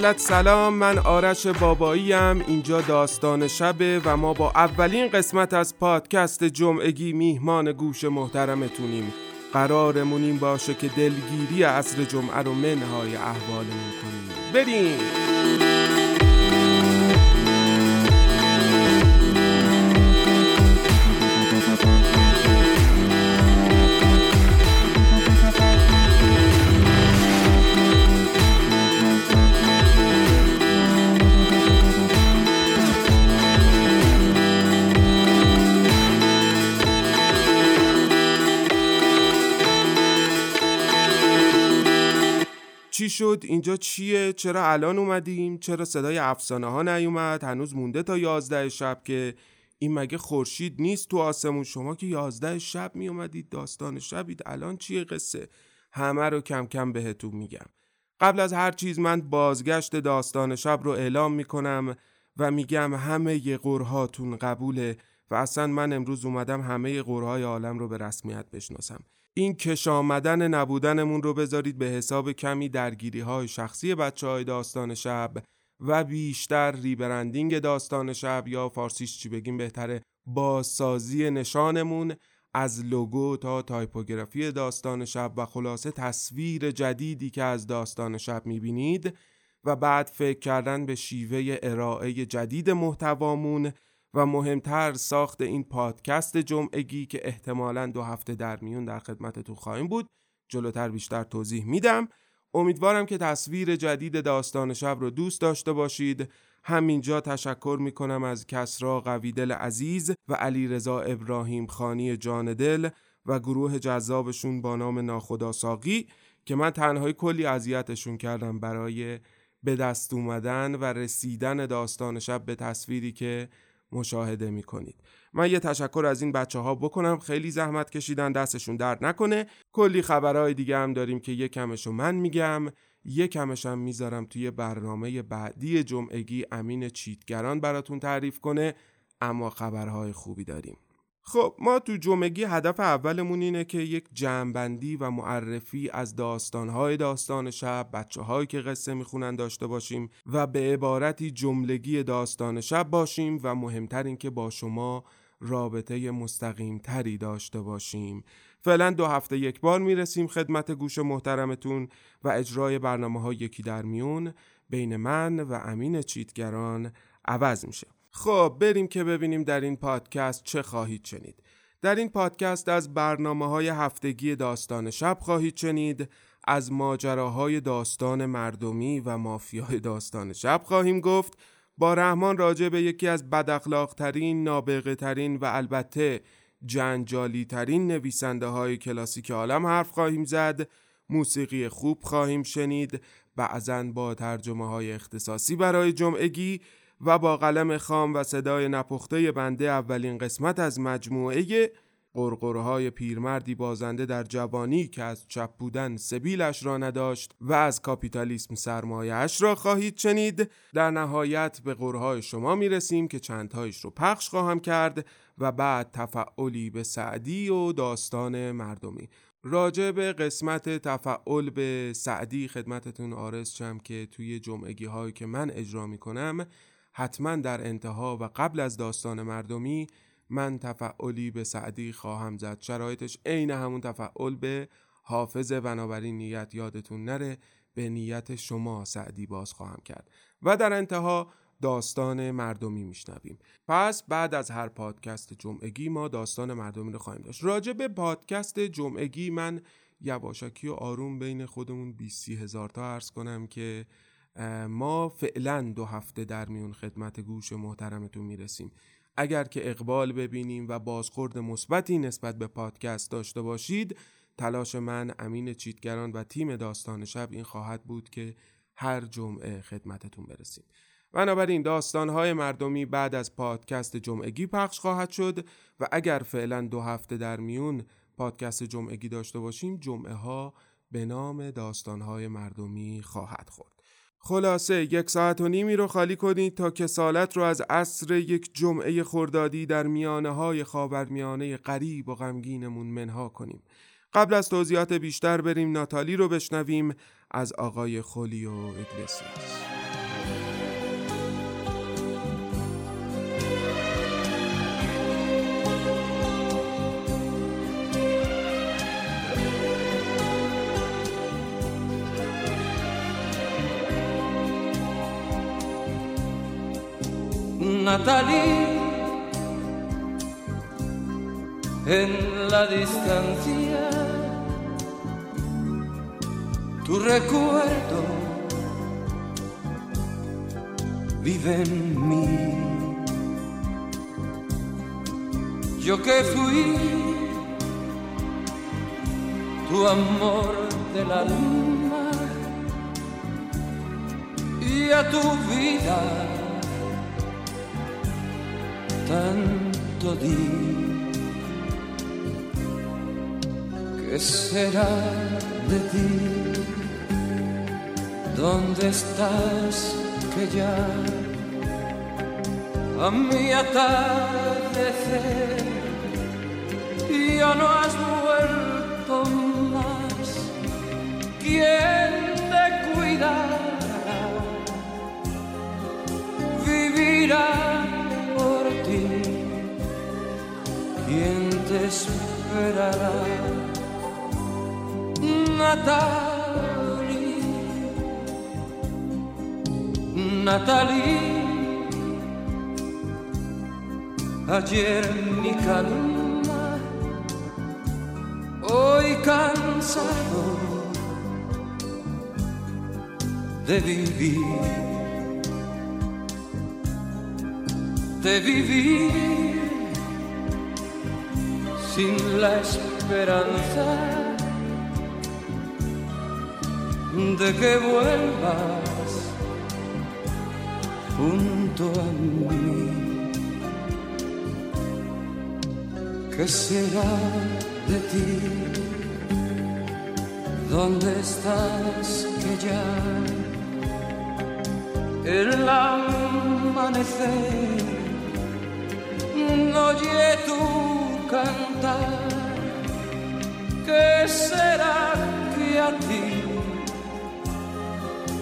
ملت سلام من آرش بابایی ام اینجا داستان شبه و ما با اولین قسمت از پادکست جمعگی میهمان گوش محترمتونیم. قرارمون این باشه که دلگیری عصر جمعه رو منهای احوالمون کنیم. بریم! چی شد؟ اینجا چیه؟ چرا الان اومدیم؟ چرا صدای افسانه ها نیومد؟ هنوز مونده تا یازده شب که این مگه خورشید نیست تو آسمون؟ شما که یازده شب می اومدید داستان شبید. الان چیه قصه؟ همه رو کم کم بهتون میگم. قبل از هر چیز من بازگشت داستان شب رو اعلام می‌کنم و میگم همه ی قرهاتون قبوله و اصلا من امروز اومدم همه قرهای عالم رو به رسمیت بشناسم. این کش آمدن نبودنمون رو بذارید به حساب کمی درگیری های شخصی بچه های داستان شب و بیشتر rebranding داستان شب یا فارسیش چی بگیم بهتره بازسازی نشانمون از لوگو تا تایپوگرافی داستان شب و خلاصه تصویر جدیدی که از داستان شب می‌بینید و بعد فکر کردن به شیوه ارائه جدید محتوامون و مهمتر ساخت این پادکست جمعگی که احتمالا دو هفته در میون در خدمتتون خواهیم بود. جلوتر بیشتر توضیح میدم. امیدوارم که تصویر جدید داستان شب رو دوست داشته باشید. همینجا تشکر می‌کنم از کسرا قویدل عزیز و علی رضا ابراهیم خانی جان دل و گروه جذابشون با نام ناخدا ساقی که من تنهایی کلی اذیتشون کردم برای به دست اومدن و رسیدن داستان شب به تصویری که مشاهده می کنید. من یه تشکر از این بچه ها بکنم. خیلی زحمت کشیدن دستشون درد نکنه. کلی خبرهای دیگه هم داریم که یه کمشو من میگم یه هم می‌ذارم توی برنامه بعدی جمعگی امین چیتگران براتون تعریف کنه. اما خبرهای خوبی داریم. خب ما تو جمعگی هدف اولمون اینه که یک جمعبندی و معرفی از داستانهای داستان شب بچه هایی که قصه می‌خونن داشته باشیم و به عبارتی جملگی داستان شب باشیم و مهمتر این که با شما رابطه مستقیم تری داشته باشیم. فعلا دو هفته یک بار می‌رسیم خدمت گوش محترمتون و اجرای برنامه ها یکی در میون. بین من و امین چیتگران عوض میشه. خب بریم که ببینیم در این پادکست چه خواهید شنید. در این پادکست از برنامه های هفتگی داستان شب خواهید شنید از ماجراهای داستان مردمی و مافیای داستان شب خواهیم گفت. با رحمان راجع به یکی از بداخلاقترین، نابغه ترین و البته جنجالی ترین نویسنده های کلاسیک عالم حرف خواهیم زد. موسیقی خوب خواهیم شنید. بعضا با ترجمه های اختصاصی برای جمعگی. و با قلم خام و صدای نپخته بنده اولین قسمت از مجموعه قرقرهای پیرمردی بازنده در جوانی که از چپ بودن سبیلش را نداشت و از کاپیتالیسم سرمایهش را خواهید شنید در نهایت به قرهای شما می رسیم که چندهایش رو پخش خواهم کرد و بعد تفعلی به سعدی و داستان مردمی. راجع به قسمت تفعل به سعدی خدمتتون آرز شم که توی جمعگی هایی که من اجرا می کنم حتما در انتها و قبل از داستان مردمی من تفعلی به سعدی خواهم زد. شرایطش عین همون تفعل به حافظ بنابراین نیت یادتون نره. به نیت شما سعدی باز خواهم کرد و در انتها داستان مردمی میشنویم. پس بعد از هر پادکست جمعگی ما داستان مردمی رو خواهیم داشت. راجع به پادکست جمعگی من یواشکی و آروم بین خودمون 20 هزار تا عرض کنم که ما فعلا دو هفته در میون خدمت گوش محترمتون می‌رسیم. اگر که اقبال ببینیم و بازخورد مثبتی نسبت به پادکست داشته باشید تلاش من امین چیتگران و تیم داستان شب این خواهد بود که هر جمعه خدمتتون برسیم. بنابراین داستانهای مردمی بعد از پادکست جمعگی پخش خواهد شد و اگر فعلا دو هفته در میون پادکست جمعگی داشته باشیم جمعه ها به نام داستانهای مردمی خواهد خورد. خلاصه یک ساعت و نیمی رو خالی کنید تا کسالت رو از عصر یک جمعه خردادی در میانه های خاورمیانه قریب و غمگینمون منها کنیم. قبل از توضیحات بیشتر بریم ناتالی رو بشنویم از آقای خولی و اگلسیاس Natalie, en la distancia, tu recuerdo vive en mí. Yo que fui tu amor del alma y a tu vida tanto di. ¿Qué será de ti? ¿Dónde estás que ya a mi atardecer ya no has vuelto más? ¿Quién te cuidará? Vivirá te esperará? Natalie, Natalie, ayer mi calma, hoy cansado de vivir, de vivir sin la esperanza de que vuelvas junto a mí. ¿Qué será de ti? ¿Dónde estás que ya el amanecer no oye tu cantar? ¿Qué será que a ti?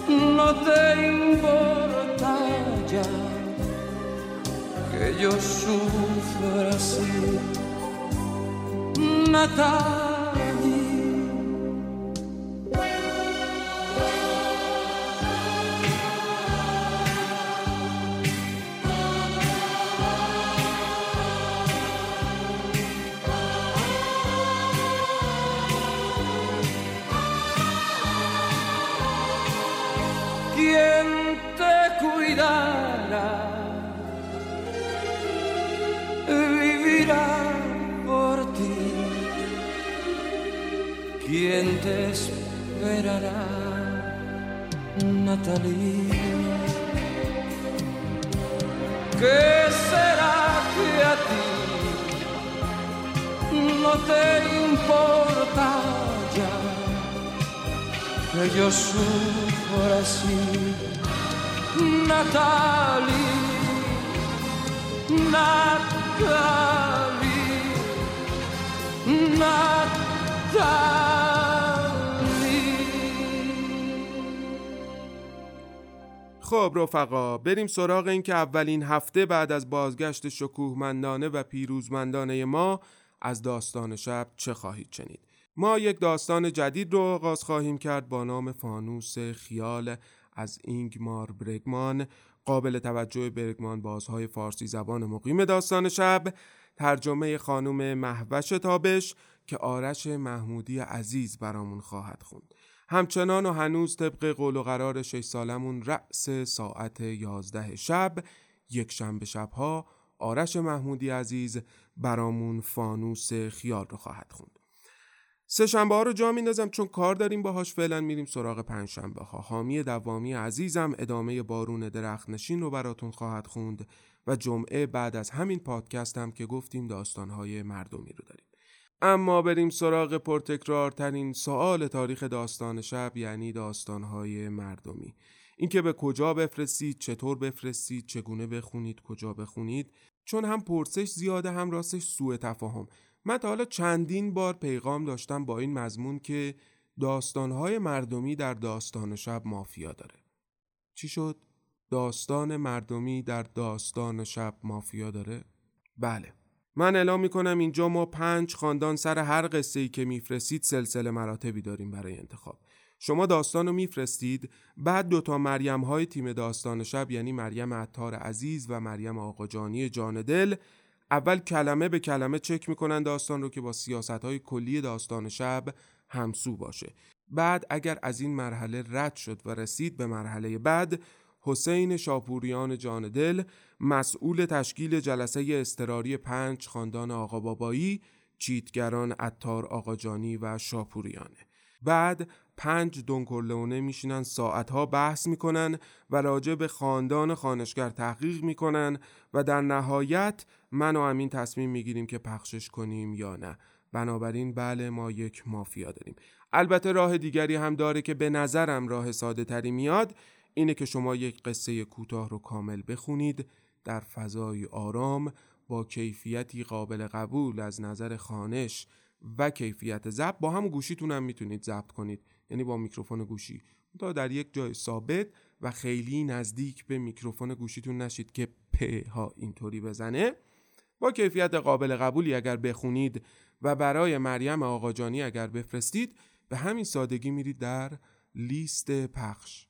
no te importa ya que yo sufra así, Natalie. خب رفقا بریم سراغ این که اولین هفته بعد از بازگشت شکوهمندانه و پیروزمندانه ما از داستان شب چه خواهید شنید؟ ما یک داستان جدید رو آغاز خواهیم کرد با نام فانوس خیال از اینگمار برگمان. قابل توجه برگمان بازهای فارسی زبان مقیم داستان شب ترجمه خانم محوش تابش که آرش محمودی عزیز برامون خواهد خوند. همچنان و هنوز طبق قول و قرار شش سالمون رأس ساعت یازده شب یک شنبه شبها آرش محمودی عزیز برامون فانوس خیال رو خواهد خوند. سه شنبه ها رو جا میندازم چون کار داریم باهاش. فعلا میریم سراغ پنج شنبه ها. حامی دوامی عزیزم ادامه بارون درخت نشین رو براتون خواهد خوند و جمعه بعد از همین پادکست هم که گفتیم داستانهای مردمی رو داریم. اما بریم سراغ پرتکرارترین سوال تاریخ داستان شب یعنی داستانهای مردمی. اینکه به کجا بفرستید چطور بفرستید چگونه بخونید کجا بخونید. چون هم پرسش زیاده هم راستش سوء تفاهم. من تا حالا چندین بار پیغام داشتم با این مضمون که داستانهای مردمی در داستان شب مافیا داره. چی شد؟ داستان مردمی در داستان شب مافیا داره؟ بله. من اعلام می‌کنم اینجا ما پنج خاندان سر هر قصه ای که میفرستید سلسله مراتبی داریم برای انتخاب. شما داستان رو میفرستید بعد دوتا مریم های تیم داستان شب یعنی مریم عطار عزیز و مریم آقاجانی جان دل اول کلمه به کلمه چک می‌کنن داستان رو که با سیاست های کلی داستان شب همسو باشه. بعد اگر از این مرحله رد شد و رسید به مرحله بعد حسین شاپوریان جان دل مسئول تشکیل جلسه استراری پنج خاندان آقا بابایی چیتگران اتار آقاجانی و شاپوریانه. بعد پنج دونکورلونه میشینن ساعتها بحث می‌کنن و راجع به خاندان خانشگر تحقیق می‌کنن و در نهایت من و امین تصمیم می‌گیریم که پخشش کنیم یا نه. بنابراین بله ما یک مافیا داریم. البته راه دیگری هم داره که به نظرم راه ساده تری میاد. اینه که شما یک قصه کوتاه رو کامل بخونید در فضای آرام با کیفیتی قابل قبول از نظر خانش و کیفیت ضبط. با هم گوشیتون هم می‌تونید ضبط کنید یعنی با میکروفون گوشی. تا در یک جای ثابت و خیلی نزدیک به میکروفون گوشیتون نشید که پ ها اینطوری بزنه. با کیفیت قابل قبولی اگر بخونید و برای مریم آقاجانی اگر بفرستید به همین سادگی میرید در لیست پخش.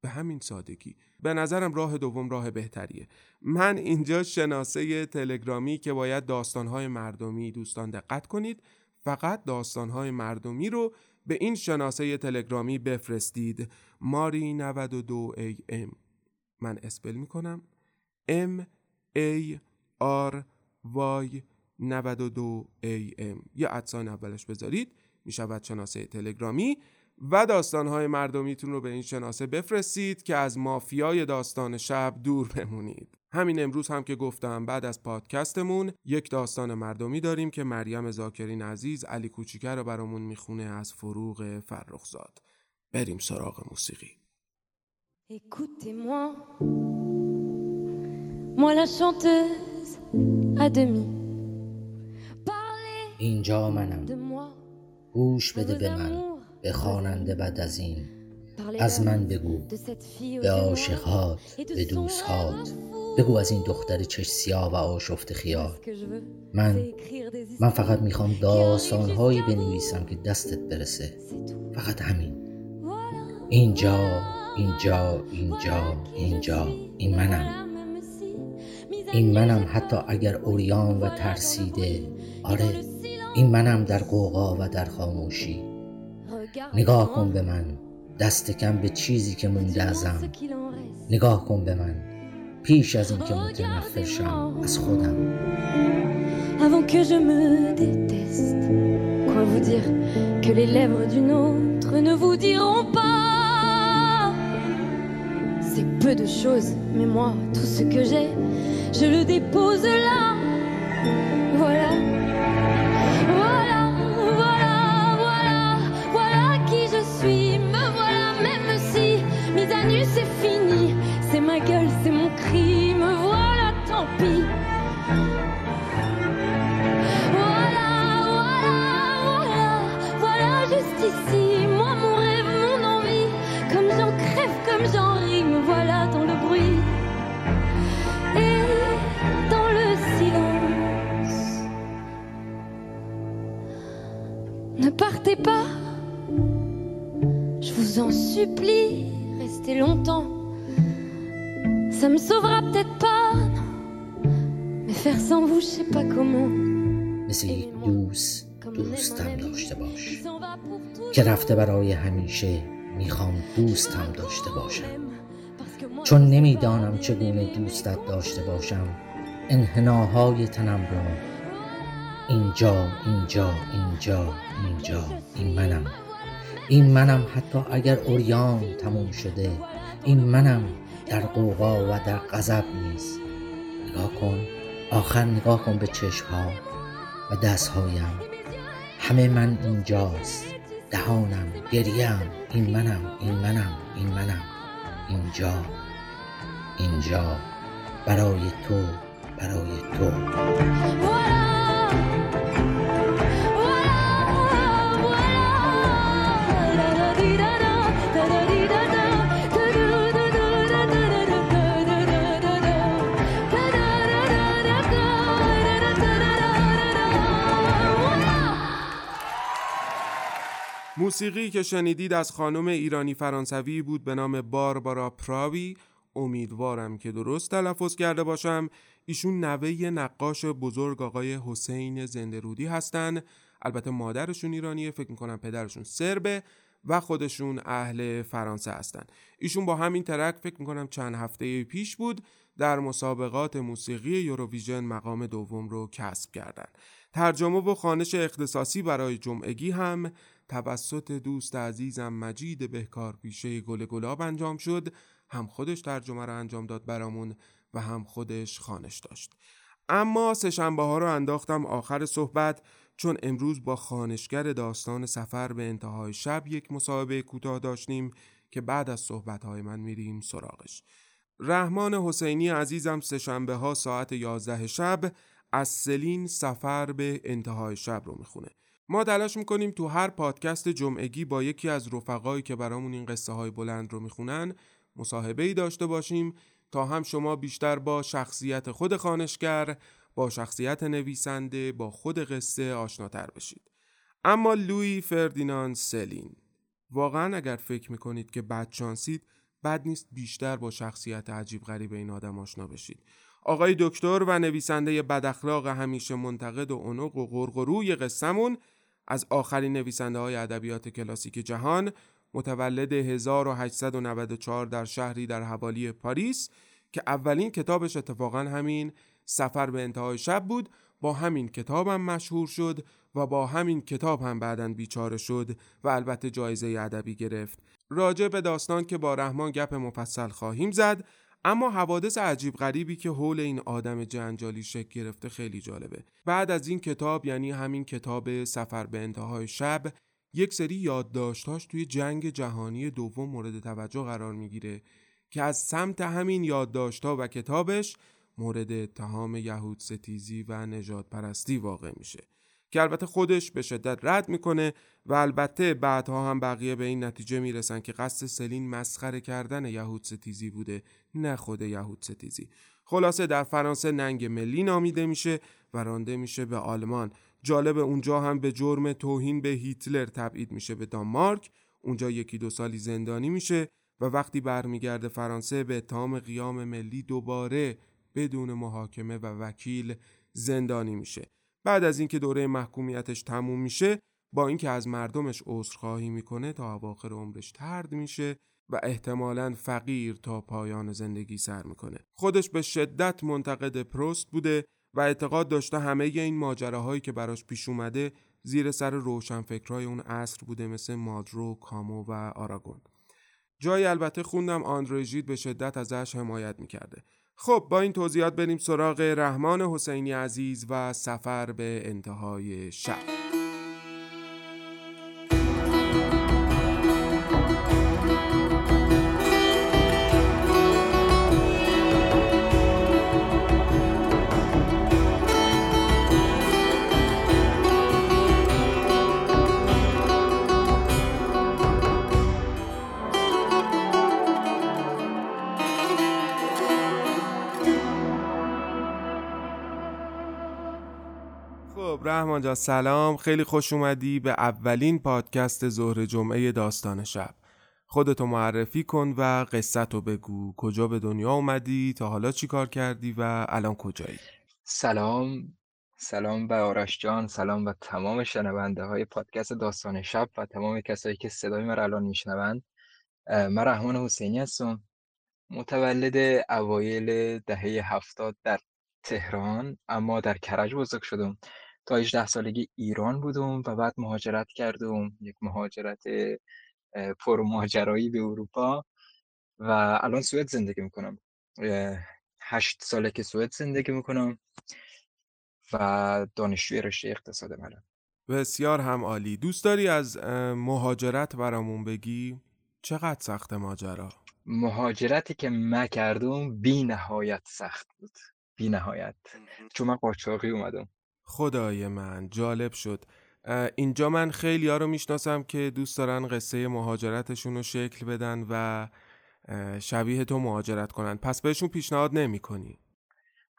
به همین سادگی. به نظرم راه دوم راه بهتریه. من اینجا شناسه تلگرامی که باید داستانهای مردمی دوستان دقت کنید فقط داستانهای مردمی رو به این شناسه تلگرامی بفرستید. ماری 92 AM من اسپل می‌کنم. M A R Y 92 AM یه ادسان اولش بذارید. می‌شود شناسه تلگرامی. و داستانهای مردمیتون رو به این شناسه بفرستید که از مافیای داستان شب دور بمونید. همین امروز هم که گفتم بعد از پادکستمون یک داستان مردمی داریم که مریم زاکرین عزیز علی کوچیکه رو برامون می‌خونه از فروغ فرخزاد. بریم سراغ موسیقی. Écoutez-moi, moi la chanteuse à demi. Parlez اینجا منم. گوش بده به من. به خواننده بعد از این. از من بگو به عاشقهات به دوستهات. بگو از این دختر چش سیاه و آشفت خیال. من من فقط می‌خوام داستانهایی. بنویسم که دستت برسه. فقط همین. اینجا اینجا اینجا اینجا. این منم. این منم حتی اگر اوریان و ترسیده. آره. این منم در قوقا و در خاموشی. نگاه کن به من دست کم به چیزی که مونده ازم نگاه کن به من پیش از اینکه متنفر شم از خودم Avant que je me déteste, quoi vous dire que les lèvres d'une autre ne vous diront pas C'est peu de choses, mais moi, tout ce que j'ai, je le dépose là. Voilà. Voilà, ici, moi mon rêve, mon envie, comme j'en crève, comme j'en ris, me voilà dans le bruit et dans le silence. Ne partez pas, je vous en supplie, restez longtemps. Ça me sauvera peut-être pas, mais faire sans vous, je sais pas comment. Essayez douce. Dostan do Szczebosz. که رفته برای همیشه می‌خوام دوستم داشته باشم. چون نمی‌دانم چگونه. دوستت داشته باشم انحناهای تنم را اینجا اینجا اینجا اینجا این منم. این منم حتی اگر اوریان تموم شده این منم در قوقا و در غضب نیست نگاه کن آخر نگاه کن به چشمها و دستهایم. همه من اینجاست. دهانم گریم. این منم این منم این منم. اینجا اینجا. برای تو برای تو. موسیقی که شنیدید از خانم ایرانی فرانسوی بود به نام باربارا پراوی. امیدوارم که درست تلفظ کرده باشم. ایشون نوه نقاش بزرگ آقای حسین زنده هستن. البته مادرشون ایرانیه فکر می‌کنم پدرشون سربه و خودشون اهل فرانسه هستن. ایشون با همین ترک فکر می‌کنم چند هفته پیش بود در مسابقات موسیقی یوروویژن مقام دوم رو کسب کردن. ترجمه و خانش اختصاصی برای جمعگی هم توسط دوست عزیزم مجید بهکار پیشه گل گلاب انجام شد. هم خودش ترجمه رو انجام داد برامون و هم خودش خانش داشت. اما سهشنبه ها رو انداختم آخر صحبت چون امروز با خانشگر داستان سفر به انتهای شب یک مصاحبه کوتاه داشتیم که بعد از صحبت های من میریم سراغش. رحمان حسینی عزیزم سهشنبه ها ساعت 11 شب از سلین سفر به انتهای شب رو می‌خونه. ما تلاش می‌کنیم تو هر پادکست جمعگی با یکی از رفقایی که برامون این قصه های بلند رو می‌خونن مصاحبه ای داشته باشیم تا هم شما بیشتر با شخصیت خود خانشگر با شخصیت نویسنده با خود قصه آشناتر بشید. اما لوی فردیناند سلین واقعا اگر فکر می‌کنید که بد شانسید بد نیست بیشتر با شخصیت عجیب غریب این آدم آشنا بشید. آقای دکتر و نویسنده بداخلاق همیشه منتقد و اونق و غرغروی قصهمون از آخرین نویسنده های ادبیات کلاسیک جهان متولد 1894 در شهری در حوالی پاریس که اولین کتابش اتفاقا همین سفر به انتهای شب بود با همین کتاب هم مشهور شد و با همین کتاب هم بعدا بیچاره شد و البته جایزه ادبی گرفت. راجع به داستان که با رحمان گپ مفصل خواهیم زد اما حوادث عجیب غریبی که حول این آدم جنجالی شکل گرفته خیلی جالبه. بعد از این کتاب یعنی همین کتاب سفر به انتهای شب یک سری یادداشتاش توی جنگ جهانی دوم مورد توجه قرار می‌گیره که از سمت همین یادداشتها و کتابش مورد اتهام یهود ستیزی و نجات پرستی واقع میشه. که البته خودش به شدت رد می‌کنه و البته بعدها هم بقیه به این نتیجه می‌رسن که قصد سلین مسخره کردن یهود ستیزی بوده نه خود یهود ستیزی. خلاصه در فرانسه ننگ ملی نامیده میشه و رانده میشه به آلمان. جالب اونجا هم به جرم توهین به هیتلر تبعید میشه به دانمارک. اونجا یکی دو سالی زندانی میشه و وقتی برمیگرده فرانسه به اتهام قیام ملی دوباره بدون محاکمه و وکیل زندانی میشه. بعد از اینکه دوره محکومیتش تموم میشه با اینکه از مردمش عذرخواهی می‌کنه تا اواخر عمرش ترد میشه و احتمالا فقیر تا پایان زندگی سر می‌کنه. خودش به شدت منتقد پروست بوده و اعتقاد داشته همه این ماجراهایی که براش پیش اومده زیر سر روشنفکرهای اون عصر بوده مثل مادرو، کامو و آراگون. جایی البته خوندم آندروژید به شدت ازش حمایت می‌کرده. خب با این توضیحات بریم سراغ رحمان حسینی عزیز و سفر به انتهای شب. رحمان سلام. خیلی خوش اومدی به اولین پادکست ظهر جمعه داستان شب. خودتو معرفی کن و قصتو بگو. کجا به دنیا اومدی؟ تا حالا چی کار کردی و الان کجایی؟ سلام. سلام به آرش جان. سلام به تمام شنونده های پادکست داستان شب و تمام کسایی که صدای من الان میشنوند. من رحمان حسینی هستم. متولد اوایل دهه هفتاد در تهران اما در کرج بزرگ شدم. تا 18 سالگی ایران بودم و بعد مهاجرت کردم یک مهاجرت پرماجرایی به اروپا و الان سوئد زندگی می‌کنم. هشت ساله که سوئد زندگی می‌کنم و دانشجوی رشته اقتصاد منم. بسیار هم عالی دوست داری از مهاجرت برامون بگی؟ چقدر سخت ماجرا؟ مهاجرتی که من کردم بی نهایت سخت بود. بی نهایت چون من قاچاقی اومدم. خدای من جالب شد. اینجا من خیلی ها رو می‌شناسم که دوست دارن قصه مهاجرتشون رو شکل بدن و شبیه تو مهاجرت کنن. پس بهشون پیشنهاد نمی کنی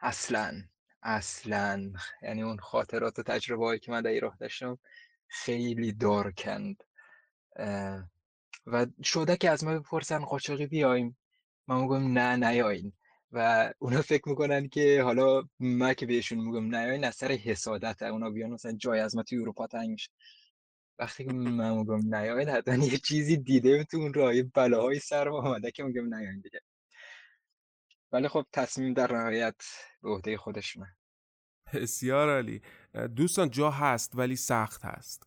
اصلا اصلا. یعنی اون خاطرات و تجربه هایی که من در راه داشتم خیلی دار کند و شده که از ما بپرسن قاچاقی بیایم ما میگم نه نیاین و اونا فکر می‌کنن که حالا ما که بهشون میگم نیاین از سر حسادت اونا بیان مثلا جای از ما توی اروپا تنگ وقتی که من میگم نیاین حتما یه چیزی دیده تو اون راه. بلاهای سر ما آمده که میگم نیاین دیگه. ولی خب تصمیم در نهایت به عهده خودشونه. بسیار عالی. دوستان جا هست ولی سخت هست.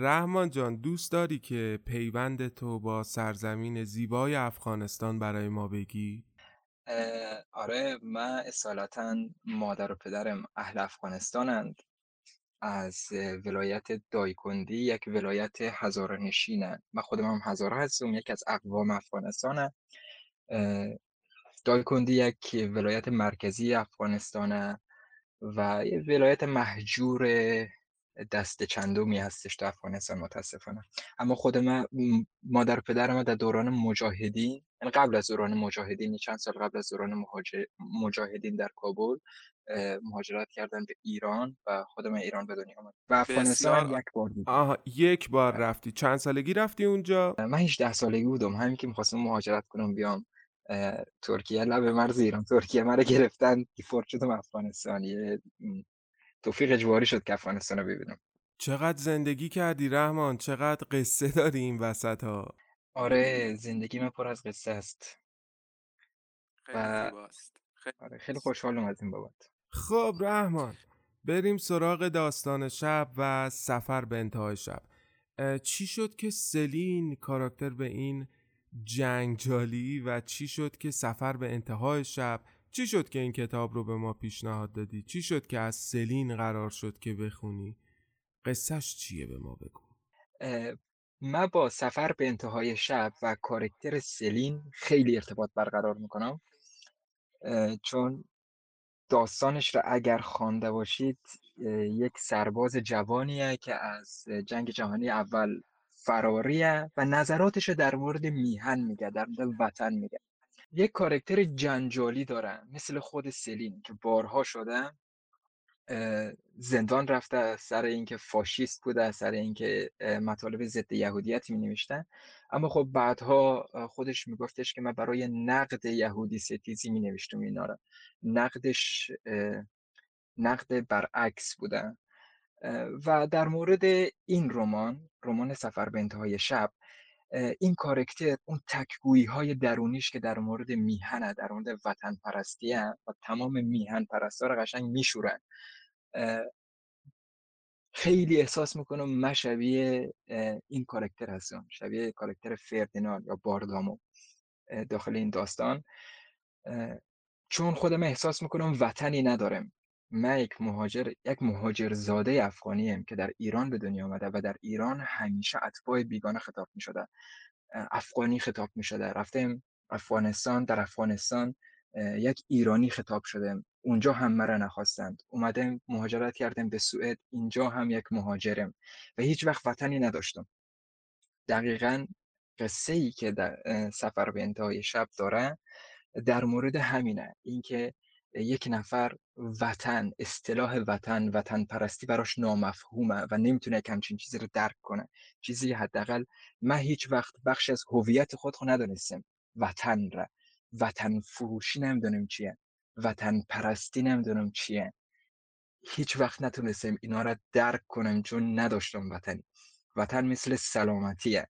رحمان جان دوست داری که پیوند تو با سرزمین زیبای افغانستان برای ما بگی؟ آره من اصالتا مادر و پدرم اهل افغانستانند. از ولایت دایکندی یک ولایت هزاره نشینه من خودم هم هزاره هستم یک از اقوام افغانستانه. دایکندی یک ولایت مرکزی افغانستانه و یه ولایت محجور دست چندمی هستش تو افغانستان متاسفانه. اما خود من مادر پدر ما در دوران مجاهدین یعنی قبل از دوران مجاهدین چند سال قبل از دوران مجاهدین در کابل مهاجرت کردن به ایران و خود من ایران به دنیا آمد. و افغانستان یک بار دیدم آها یک بار رفتی. چند سالگی رفتی اونجا؟ من 18 سالگی بودم. همین که می‌خواستم مهاجرت کنم بیام ترکیه. لب مرز ایران. ترکیه مرا گرفتن. دیفورت شدم افغانستان یه توفیق اجباری شد که افغانستان رو ببینم. چقدر زندگی کردی رحمان؟ چقدر قصه داری این وسط ها آره زندگی من پر از قصه است. خیلی و-. آره خیلی خوشحالم از این بابت. خب رحمان بریم سراغ داستان شب و سفر به انتهای شب. چی شد که سلین کاراکتر به این جنگجالی و چی شد که سفر به انتهای شب چی شد که این کتاب رو به ما پیشنهاد دادی؟ چی شد که از سلین قرار شد که بخونی؟ قصهش چیه به ما بگو؟ من با سفر به انتهای شب و کارکتر سلین خیلی ارتباط برقرار می‌کنم. چون داستانش را اگر خوانده باشید یک سرباز جوانیه که از جنگ جهانی اول فراریه و نظراتش در مورد میهن میگه در مورد وطن میگه. یک کارکتر جنجالی داره مثل خود سلین که بارها اه، زندان رفته سر اینکه فاشیست بوده سر اینکه مطالب ضد یهودیت می نوشته اما خب بعدها خودش میگفتش که من برای نقد یهودی ستیزی می نوشتم اینا رو. نقدش نقد برعکس بوده اه، و در مورد این رمان رمان سفر به انتهای شب این کارکتر اون تکگویی های درونیش که در مورد میهنه در مورد وطن پرستیه و تمام میهن پرستا رو قشنگ میشورن. خیلی احساس می‌کنم من شبیه این کارکتر هستم شبیه کارکتر فردیناند یا باردامو داخل این داستان. چون خودم احساس می‌کنم وطنی ندارم. من یک مهاجر یک مهاجر زاده افغانیم که در ایران به دنیا آمده و در ایران همیشه اتباع بیگانه خطاب می‌شده. افغانی خطاب می‌شده. رفتم افغانستان در افغانستان یک ایرانی خطاب شدم اونجا هم مرا نخواستند. اومدم مهاجرت کردم به سوئد. اینجا هم یک مهاجرم. و هیچ وقت وطنی نداشتم. دقیقا قصه ای که در سفر به انتهای شب داره در مورد همینه. اینکه یک نفر وطن اصطلاح وطن وطن پرستی براش نامفهومه و نمی‌تونه یک همچین چیزی رو درک کنه. چیزی حداقل من هیچ وقت بخش از هویت خود رو ندونستم. وطن را. وطن فروشی نمی‌دونم چیه. وطن پرستی نمی‌دونم چیه. هیچ وقت نتونستم اینا را درک کنم چون نداشتم وطنی. وطن مثل سلامتیه.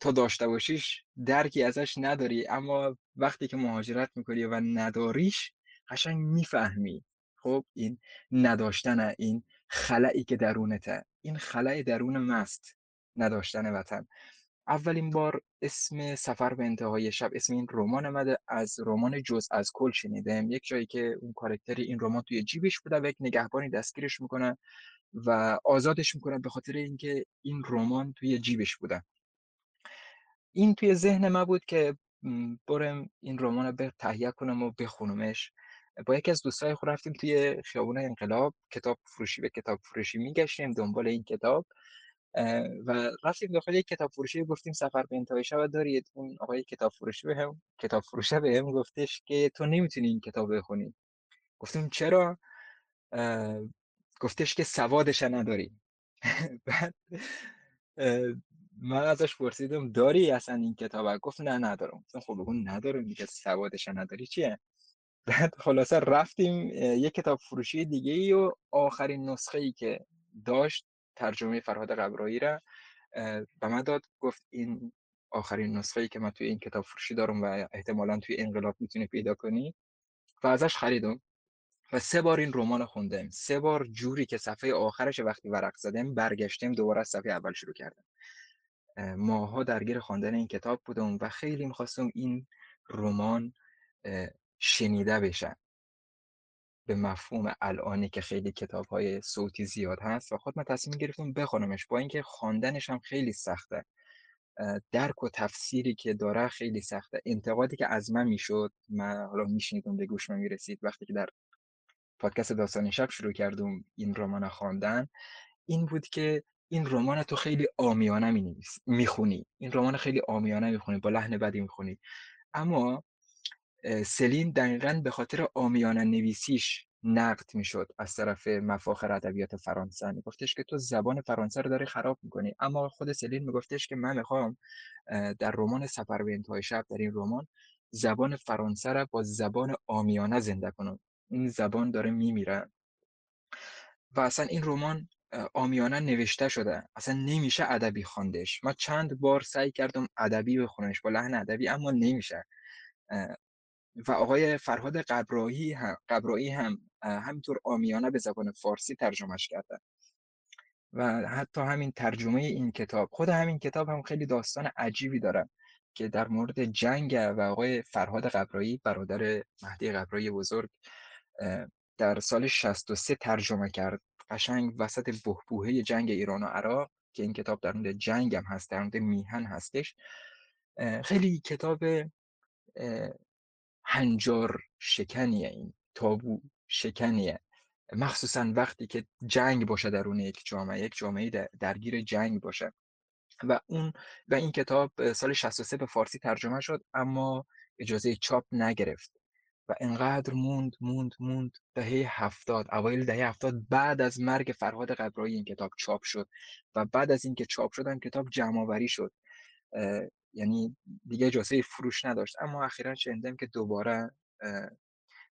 تو داشته باشیش درکی ازش نداری اما وقتی که مهاجرت می‌کنی و نداریش قشنگ می‌فهمی. خب این نداشتن این خلایی که درونته این خلای درون مست نداشتن وطن. اولین بار اسم سفر به انتهای شب اسم این رمان آمده از رمان جز از کل شنیدم. یک جایی که اون کارکتری این رمان توی جیبش بوده و یک نگهبانی دستگیرش می‌کنه و آزادش می‌کنه به خاطر اینکه این رمان توی جیبش بوده. این توی ذهن من بود که برم این رمان رو به تهیه کنم و بخونمش. با یکی از دوستای خود رفتیم توی خیابون انقلاب کتاب فروشی به کتاب فروشی میگشتیم دنبال این کتاب و رفتیم داخل یک کتاب فروشی گفتیم سفر به انتهای شب دارید؟ اون آقای کتاب فروشی به هم کتاب فروشه به هم گفتش که تو نمی‌تونی این کتاب بخونی. گفتیم چرا؟ گفتش که سوادش نداری. بعد من ازش پرسیدم داری اصلا این کتاب گفت نه ندارم. گفتم خب بگو ندارم دیگه سوادش نداری چیه؟ بعد خلاصه رفتیم یه کتاب فروشی دیگه ای و آخرین نسخه ای که داشت ترجمه فرهاد قبرایی را به من داد گفت این آخرین نسخه ای که من توی این کتاب فروشی دارم و احتمالا توی انقلاب می‌تونی پیدا کنی. و ازش خریدم و سه بار این رمان خوندم. سه بار جوری که صفحه آخرش وقتی ورق زدم برگشتم دوباره از صفحه اول شروع کردم. ماها درگیر خواندن این کتاب بودم و خیلی می‌خواستم این رمان شنیده بشن به مفهوم الانی که خیلی کتاب های صوتی زیاد هست و خود من تصمیم گرفتم بخونمش. با اینکه خواندنش هم خیلی سخته. درک و تفسیری که داره خیلی سخته. انتقادی که از من می‌شد من حالا میشنیدم به گوش من می‌رسید. وقتی که در پادکست داستان شب شروع کردم این رمان خواندن این بود که این رمان تو خیلی آمیانه می می‌خونی. این رمان خیلی آمیانه می‌خونی با لحن بدی می‌خونی. اما سلین دقیقا به خاطر آمیانه نویسیش نقد می‌شد از طرف مفاخر ادبیات فرانسه. میگفتش که تو زبان فرانسه رو داری خراب می‌کنی. اما خود سلین میگفتش که من می‌خوام در رمان سفر به انتهای شب در این رمان زبان فرانسه را با زبان آمیانه زنده کنم. این زبان داره میمیره. و اصلا این رمان آمیانه نوشته شده. اصلا نمیشه ادبی خواندش. من چند بار سعی کردم ادبی بخونمش با لحن ادبی اما نمیشه. و آقای فرهاد قبرایی هم, قبرایی هم همینطور آمیانه به زبان فارسی ترجمهش کرده. و حتی همین ترجمه این کتاب خود همین کتاب هم خیلی داستان عجیبی داره که در مورد جنگ و آقای فرهاد قبرایی برادر مهدی قبرایی بزرگ در سال 63 ترجمه کرد. قشنگ وسط بهبوهه جنگ ایران و عراق که این کتاب در مورد جنگ هم هست در مورد میهن هستش خیلی کتاب هنجار شکنیه این تابو شکنیه. مخصوصا وقتی که جنگ باشه درون یک جامعه یک جامعه درگیر جنگ باشه. و اون و این کتاب سال 63 به فارسی ترجمه شد اما اجازه چاپ نگرفت. و انقدر موند موند موند دهه هفتاد اوایل دهه هفتاد بعد از مرگ فرهاد قبرایی این کتاب چاپ شد و بعد از اینکه چاپ شد هم کتاب جمعآوری شد. یعنی دیگه اجازه فروش نداشت. اما اخیرا شنیدم که دوباره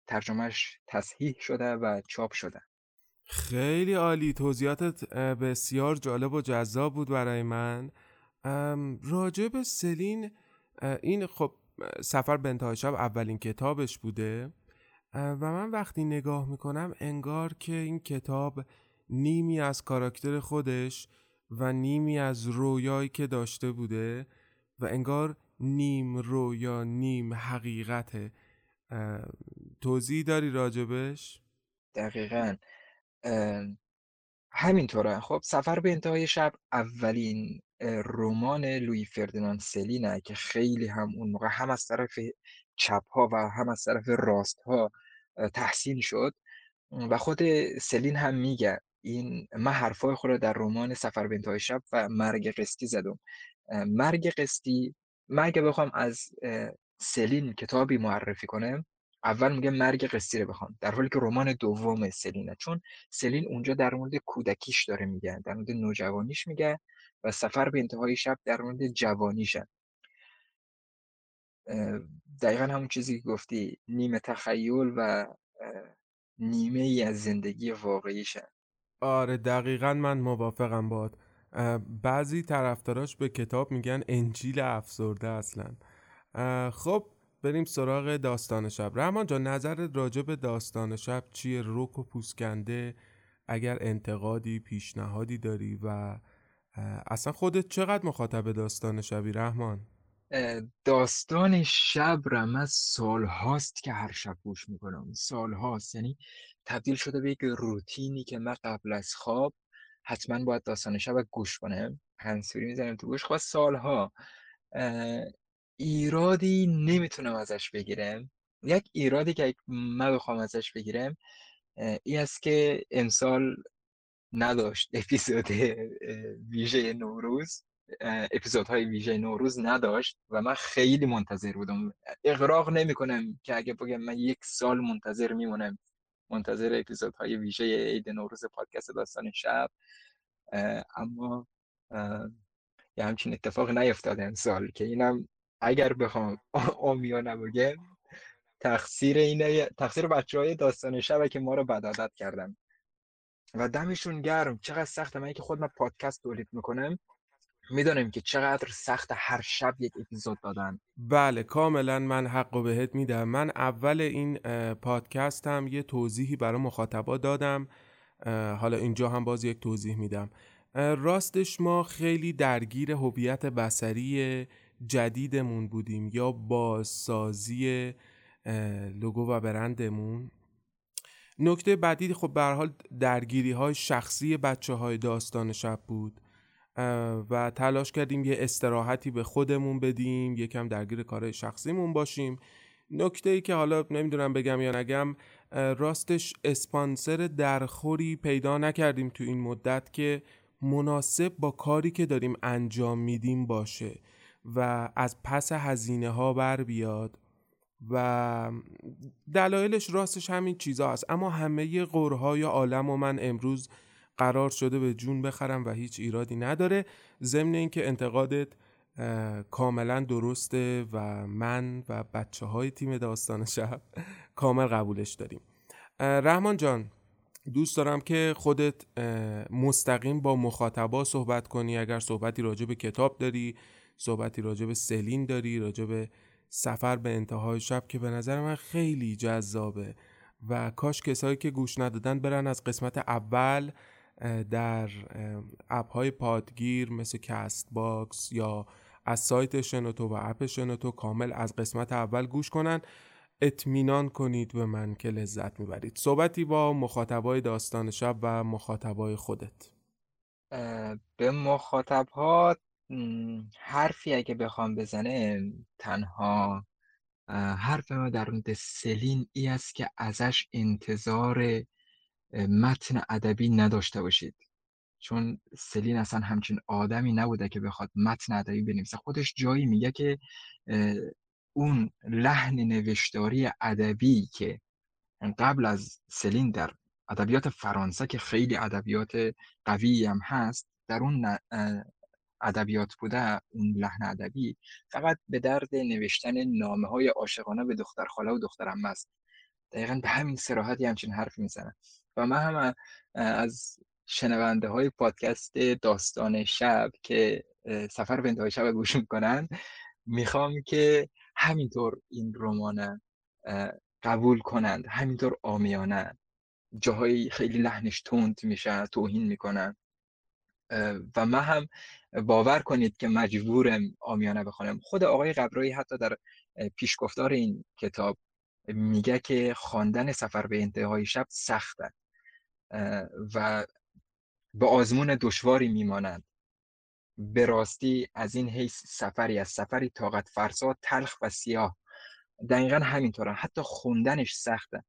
ترجمهش تصحیح شده و چاپ شده. خیلی عالی. توضیحاتت بسیار جالب و جذاب بود برای من. راجع به سلین این خب سفر به انتهای شب اولین کتابش بوده. و من وقتی نگاه می‌کنم انگار که این کتاب نیمی از کاراکتر خودش و نیمی از رویایی که داشته بوده و انگار نیم رویا نیم حقیقته. توضیح داری راجبش؟ دقیقا. همینطوره. خب سفر به انتهای شب اولین رمان لوی فردیناند سلینه که خیلی هم اون موقع هم از طرف چپ ها و هم از طرف راست ها تحسین شد. و خود سلین هم میگه این من حرفای خود در رمان سفر به انتهای شب و مرگ قسطی زدم. مرگ قسطی من اگه بخوام از سلین کتابی معرفی کنم اول میگه مرگ قصی رو بخوام در حالی که رمان دوم سلینه چون سلین اونجا در مورد کودکیش داره میگه در مورد نوجوانیش میگه و سفر به انتهای شب در مورد جوانیشه. دقیقا همون چیزی که گفتی نیمه تخیل و نیمه ای از زندگی واقعیشه. آره دقیقا من موافقم باد. بعضی طرفداراش به کتاب میگن انجیل افسرده اصلا. خب بریم سراغ داستان شب. رحمان جان نظر راجع به داستان شب چیه؟ روک و پوسکنده اگر انتقادی پیشنهادی داری و اصلا خودت چقدر مخاطب داستان شبی رحمان؟ داستان شب را من سال هاست که هر شب گوش می‌کنم. سال هاست یعنی تبدیل شده به یک روتینی که من قبل از خواب حتما باید داستان شب گوش کنم. هنسوری می‌زنم تو گوش. خواست خب سالها ایرادی نمی‌تونم ازش بگیرم. یک ایرادی که من بخوام ازش بگیرم این است که امسال نداشت اپیزود ویژه نوروز اپیزودهای ویژه نوروز نداشت و من خیلی منتظر بودم. اقراق نمی کنم که اگه بگم من یک سال منتظر میمونم. منتظر اپیزودهای ویژه عید نوروز پادکست داستان شب. اما یه همچین اتفاق نیفتاد امسال که اینم اگر بخوام آمیانه بگم تقصیر اینه تقصیر بچه های داستان شبه که ما رو بدادت کردن. و دمشون گرم. چقدر سخته. من که خود من پادکست تولید می‌کنم می‌دونیم که چقدر سخت هر شب یک اپیزود دادن. بله کاملا من حق و بهت میدم. من اول این پادکست هم یه توضیحی برای مخاطبا دادم. حالا اینجا هم باز یک توضیح میدم. راستش ما خیلی درگیر هویت بسری جدیدمون بودیم یا بازسازی لوگو و برندمون. نکته بعدی خب به حال درگیری های شخصی بچه های داستان شب بود و تلاش کردیم یه استراحتی به خودمون بدیم یکم درگیر کارهای شخصیمون باشیم. نکته ای که حالا نمی‌دونم بگم یا نگم راستش اسپانسر درخوری پیدا نکردیم تو این مدت که مناسب با کاری که داریم انجام میدیم باشه. و از پس هزینه ها بر بیاد و دلایلش راستش همین چیزا هست اما همه قرهای عالم و من امروز قرار شده به جون بخرم و هیچ ایرادی نداره. ضمن اینکه انتقادت کاملا درسته و من و بچه های تیم داستان شب کامل قبولش داریم. رحمان جان دوست دارم که خودت مستقیم با مخاطبا صحبت کنی. اگر صحبتی راجع به کتاب داری صحبتی راجع به سلین داری راجع به سفر به انتهای شب که به نظر من خیلی جذابه. و کاش کسایی که گوش ندادن برن از قسمت اول در app های پادگیر مثل Castbox یا از سایت شنوتو و app شنوتو کامل از قسمت اول گوش کنن. اطمینان کنید به من که لذت می‌برید. صحبتی با مخاطبای داستان شب و مخاطبای خودت. به حرفی اگه بخوام بزنه تنها حرف ما در مورد سلین ای است که ازش انتظار متن ادبی نداشته باشید. چون سلین اصلا همچین آدمی نبوده که بخواد متن ادبی بنویسه. خودش جایی میگه که اون لحن نوشتاری ادبی که قبل از سلین در ادبیات فرانسه که خیلی ادبیات قوی هم هست در اون ادبیات بوده اون لحن ادبی فقط به درد نوشتن نامه های عاشقانه به دختر خاله و دخترم است. دقیقا به همین سراحتی همچین حرف می‌زنه. و من هم از شنونده های پادکست داستان شب که سفر به انتهای شب گوش می‌کنن می‌خوام که همینطور این رمان قبول کنند. همینطور آمیانه. جاهایی خیلی لحنش تند میشه توهین می‌کنن. و من هم باور کنید که مجبورم آمیانه بخونم خود آقای قبرایی حتی در پیشگفتار این کتاب میگه که خواندن سفر به انتهای شب سخته و به آزمون دشواری میمانند. به راستی از این حیث سفری از سفری طاقت فرسا تلخ و سیاه. دقیقا همینطوره حتی خوندنش سخته.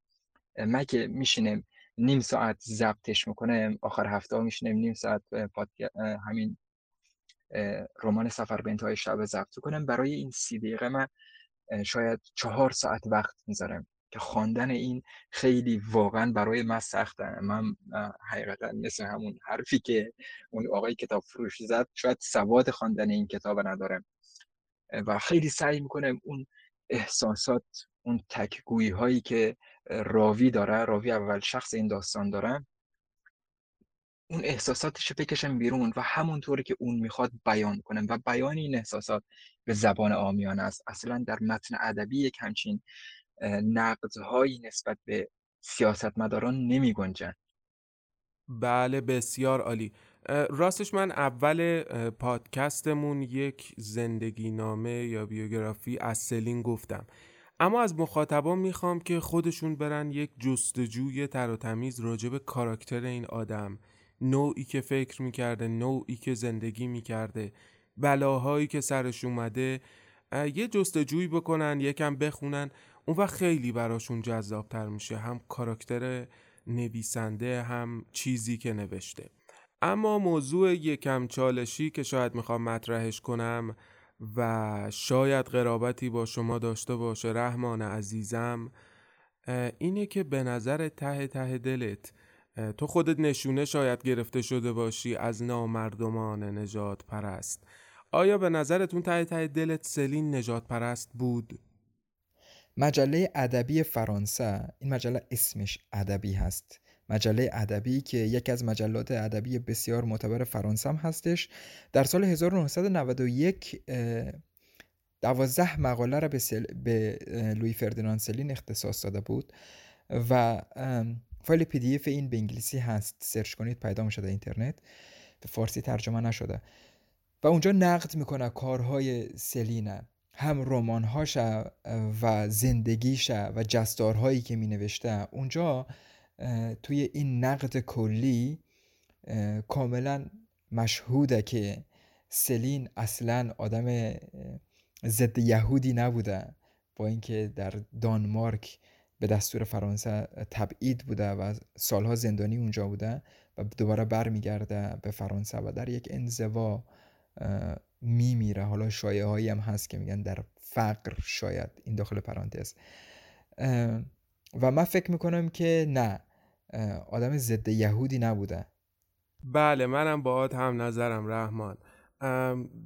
من که میشینم نیم ساعت ضبطش می‌کنم آخر هفته میشینم نیم ساعت همین رمان سفر به انتهای شب ضبط کنم برای این سی دقیقه من شاید چهار ساعت وقت می‌ذارم که خواندن این خیلی واقعا برای من سخته. من حقیقتا مثل همون حرفی که اون آقای کتاب فروش زد شاید سواد خواندن این کتاب ندارم. و خیلی سعی می‌کنم اون احساسات اون تکگویی هایی که راوی داره راوی اول شخص این داستان داره. اون احساساتش بکشم بیرون و همونطوری که اون می‌خواد بیان کنم و بیان این احساسات به زبان آمیانه است. اصلا در متن ادبی یک همچین نقدهایی نسبت به سیاستمداران نمی گنجن. بله بسیار عالی. راستش من اول پادکستمون یک زندگی نامه یا بیوگرافی از سلین گفتم. اما از مخاطبان می‌خوام که خودشون برن یک جستجوی تر و تمیز راجع به کاراکتر این آدم. نوعی که فکر می‌کرده نوعی که زندگی می‌کرده بلاهایی که سرش اومده یه جستجویی بکنن یکم بخونن اون وقت خیلی براشون جذابتر میشه. هم کاراکتر نویسنده هم چیزی که نوشته. اما موضوع یکم چالشی که شاید می‌خوام مطرحش کنم و شاید قرابتی با شما داشته باشه رحمان عزیزم. اینه که به نظر ته ته دلت تو خودت نشونه شاید گرفته شده باشی از نامردمان نجات پرست آیا به نظرتون ته ته دلت سلین نجات پرست بود؟ مجله ادبی فرانسه این مجله اسمش ادبی هست. مجله ادبی که یکی از مجلات ادبی بسیار معتبر فرانسه هم هستش در سال 1991 دوازده مقاله را به, سل... به لوی فردیناند سلین اختصاص داده بود و فایل PDF این به انگلیسی هست. search کنید پیدا میشه در اینترنت. به فارسی ترجمه نشده. و اونجا نقد می‌کنه کارهای سلینه. هم رمانهاش و زندگیش و جستارهایی که می نوشته اونجا توی این نقد کلی کاملا مشهوده که سلین اصلا آدم ضد یهودی نبوده. با اینکه در دانمارک به دستور فرانسه تبعید بوده و سالها زندانی اونجا بوده و دوباره برمیگرده به فرانسه و در یک انزوا میمیره. حالا شایعه هایی هم هست که میگن در فقر شاید. این داخل پرانتز. و من فکر می‌کنم که نه. آدم ضد یهودی نبوده بله منم باهات هم نظرم رحمان.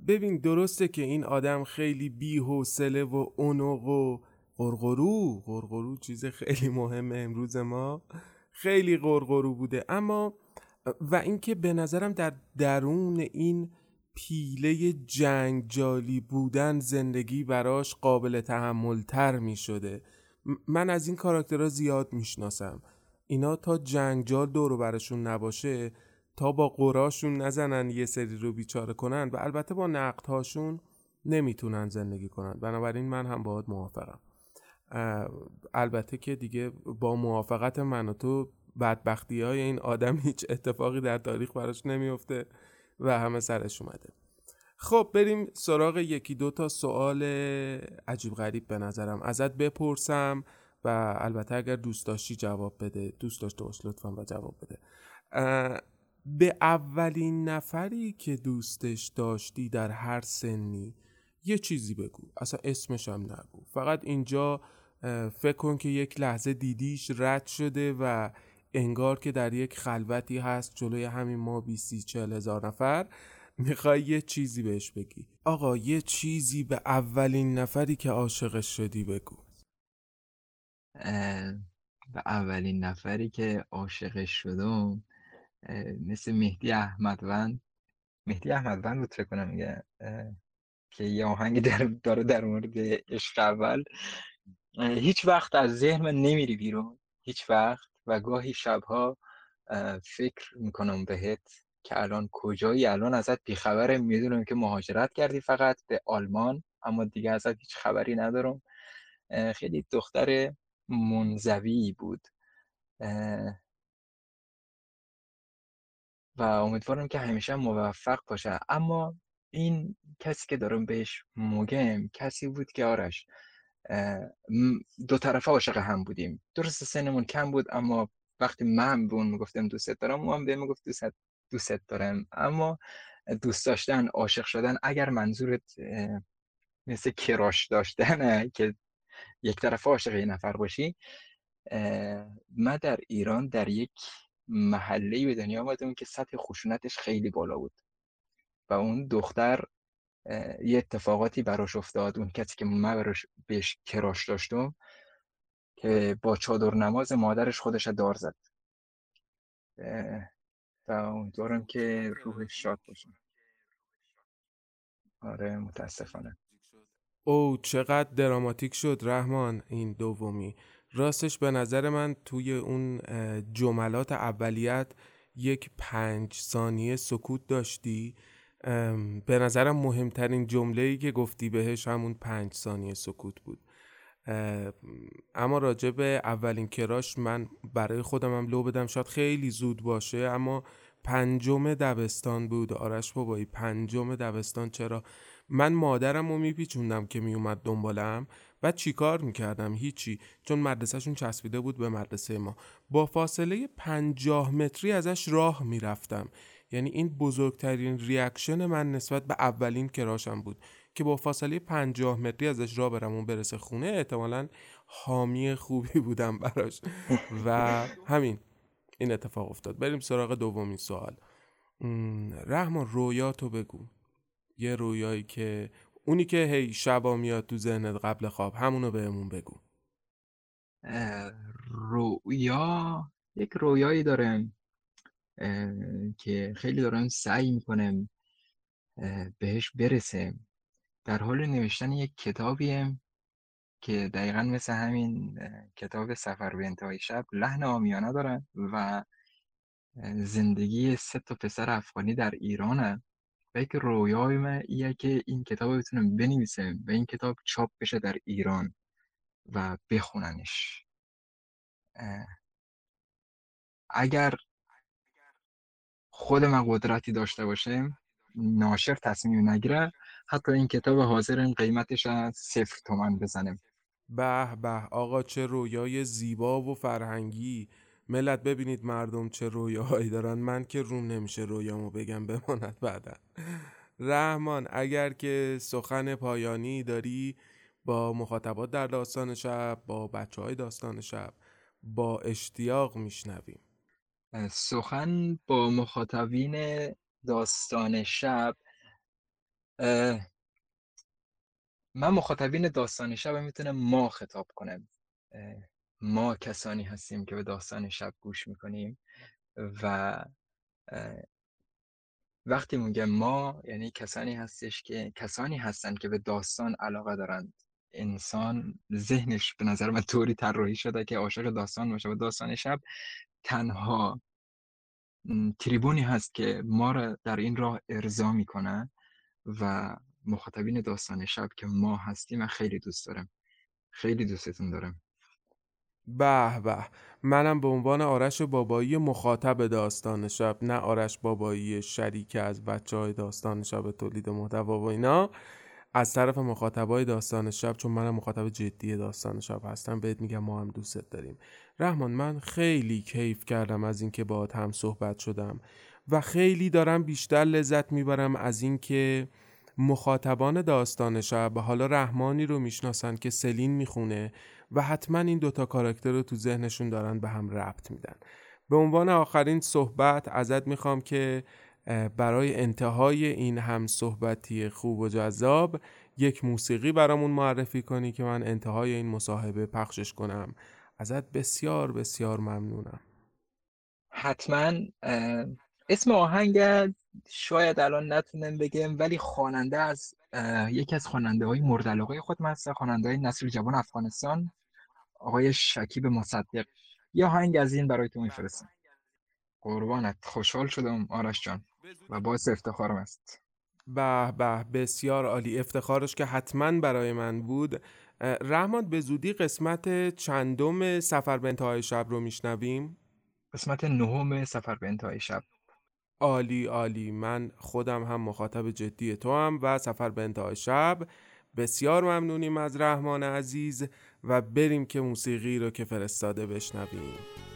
ببین درسته که این آدم خیلی بی حوصله و اونق و قرقرو قرقرو چیز خیلی مهمه امروز ما. خیلی قرقرو بوده. اما و اینکه به نظرم در درون این پیله جنگجالی بودن زندگی براش قابل تحمل تر می شده من از این کاراکترها زیاد می‌شناسم. اینا تا جنگجال دورو براشون نباشه تا با قراشون نزنن یه سری رو بیچاره کنن و البته با نقدهاشون نمی‌تونن زندگی کنن. بنابراین من هم باید موافقم. البته که دیگه با موافقت من و تو بدبختی های این آدم هیچ اتفاقی در تاریخ براش نمیفته و همه سرش اومده. خب بریم سراغ یکی دو تا سوال عجیب غریب به نظرم. ازت بپرسم. و البته اگر دوست داشتی جواب بده. دوست داشته باش لطفا و جواب بده. به اولین نفری که دوستش داشتی در هر سنی یه چیزی بگو. اصلا اسمش هم نگو. فقط اینجا فکر کن که یک لحظه دیدیش رد شده و انگار که در یک خلوتی هست جلوی همین ما بیسی چل هزار نفر. می‌خوای یه چیزی بهش بگی. آقا یه چیزی به اولین نفری که عاشقش شدی بگو. به اولین نفری که عاشقش شدم مثل مهدی احمدوند. مهدی احمدوند بود کنم میگه؟ که یه آهنگ در داره در مورد عشق اول. هیچ وقت از ذهن من نمیری بیرون. هیچ وقت. و گاهی شبها فکر می‌کنم بهت که الان کجایی. الان ازت بیخبره. می‌دونم که مهاجرت کردی فقط به آلمان اما دیگه ازت هیچ خبری ندارم. خیلی دختر منزوی بود. و امیدوارم که همیشه موفق باشه. اما این کسی که دارم بهش موگم کسی بود که آرش دو طرفه عاشق هم بودیم. درست سنمون کم بود اما وقتی من به اون می‌گفتم دوست دارم اون هم به می‌گفت دوست دوست دارم. اما دوست داشتن عاشق شدن اگر منظورت مثل کراش داشتنه که یک طرف عاشق یه نفر باشی من در ایران در یک محله به دنیا آمدم که سطح خشونتش خیلی بالا بود. و اون دختر یه اتفاقاتی براش افتاد. اون کسی که من براش بهش کراش داشتم که با چادر نماز مادرش خودش دار زد. و امیدوارم که روحش شاد باشه. آره متاسفانه. او چقدر دراماتیک شد رحمان این دومی. راستش به نظر من توی اون جملات اولیت یک پنج ثانیه سکوت داشتی. به نظرم مهمترین جمله ای که گفتی بهش همون پنج ثانیه سکوت بود. اما راجع به اولین کراش من برای خودم هم لو بدم شاید خیلی زود باشه اما پنجم دبستان بود. آرش بابایی پنجم دبستان. چرا؟ من مادرم رو میپیچوندم که میومد دنبالم و چیکار می‌کردم؟ هیچی چون مدرسهشون چسبیده بود به مدرسه ما. با فاصله پنجاه متری ازش راه می‌رفتم. یعنی این بزرگترین ریاکشن من نسبت به اولین کراشم بود که با فاصله پنجاه متری ازش راه برم اون برسه خونه. احتمالا حامی خوبی بودم براش. و همین این اتفاق افتاد. بریم سراغ دومین سوال. رحمان رویاتو بگو. یه رویایی که اونی که هی شبا میاد تو ذهنت قبل خواب همونو بهمون بگو. رویا یک رویایی داره که خیلی دارم سعی می‌کنم بهش برسه. در حال نوشتن یک کتابیه که دقیقا مثل همین کتاب سفر به انتهای شب لحن آمیانه داره و زندگی سه تا پسر افغانی در ایرانه و یک رویای من ایه که این کتاب بتونم بنویسم و این کتاب چاپ بشه در ایران و بخوننش اگر خود من قدرتی داشته باشم ناشر تصمیم نگیره. حتی این کتاب حاضر قیمتش صفر تومن بزنم. به به. آقا چه رویای زیبا و فرهنگی. ملت ببینید مردم چه رویاهایی دارن. من که روم نمیشه رویامو بگم بماند بعدا. رحمان اگر که سخن پایانی داری با مخاطبات در داستان شب با بچه های داستان شب با اشتیاق میشنویم. سخن با مخاطبین داستان شب من مخاطبین داستان شب می‌تونم ما خطاب کنم. ما کسانی هستیم که به داستان شب گوش می‌کنیم و وقتی میگم ما یعنی کسانی هستش که کسانی هستند که به داستان علاقه دارند انسان ذهنش به نظر من طوری طراحی شده که عاشق داستان باشه و داستان شب تنها تریبونی هست که ما را در این راه ارضا می‌کنه و مخاطبین داستان شب که ما هستیم من خیلی دوست دارم خیلی دوستتون دارم. به به. منم به عنوان آرش بابایی مخاطب داستان شب نه آرش بابایی شریک از بچه های داستان شب تولید محتوا و اینا. از طرف مخاطبای داستان شب چون منم مخاطب جدی داستان شب هستم بهت میگم ما هم دوستت داریم. رحمان من خیلی کیف کردم از اینکه با هم صحبت شدم و خیلی دارم بیشتر لذت می‌برم از اینکه مخاطبان داستان شب حالا رحمانی رو می‌شناسن که سلین می‌خونه و حتما این دوتا کاراکتر رو تو ذهنشون دارن به هم ربط میدن. به عنوان آخرین صحبت ازت می‌خوام که برای انتهای این هم صحبتی خوب و جذاب یک موسیقی برامون معرفی کنی که من انتهای این مصاحبه پخشش کنم. ازت بسیار بسیار ممنونم. حتما اسم آهنگ شاید الان نتونم بگم ولی خواننده از یکی از خواننده های مورد علاقه خود هست خواننده های نسل جوان افغانستان آقای شکیب مصدق. یه آهنگ از این برای تو میفرستم. قربانت خوشحال شدم آرش جان. و باعث افتخارم است. به به بسیار عالی. افتخارش که حتما برای من بود. رحمان به زودی قسمت چندم سفر به انتهای شب رو میشنویم؟ قسمت نهم سفر به انتهای شب. عالی عالی. من خودم هم مخاطب جدی تو هم و سفر به انتهای شب. بسیار ممنونیم از رحمان عزیز و بریم که موسیقی رو که فرستاده بشنویم.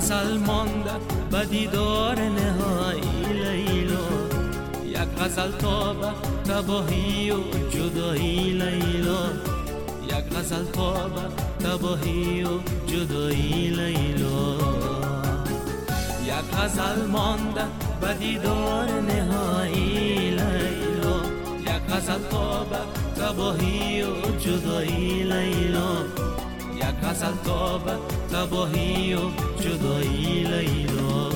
غزل مانده به دیدار نهایی لیلا. یک غزل تا به تباهی و جدایی لیلا. یک غزل تا به تباهی و جدایی لیلا. یک غزل مانده به دیدار نهایی لیلا. یک غزل تا به تباهی و جدایی لیلا. غزل تا به تباهی و جدایی لیلا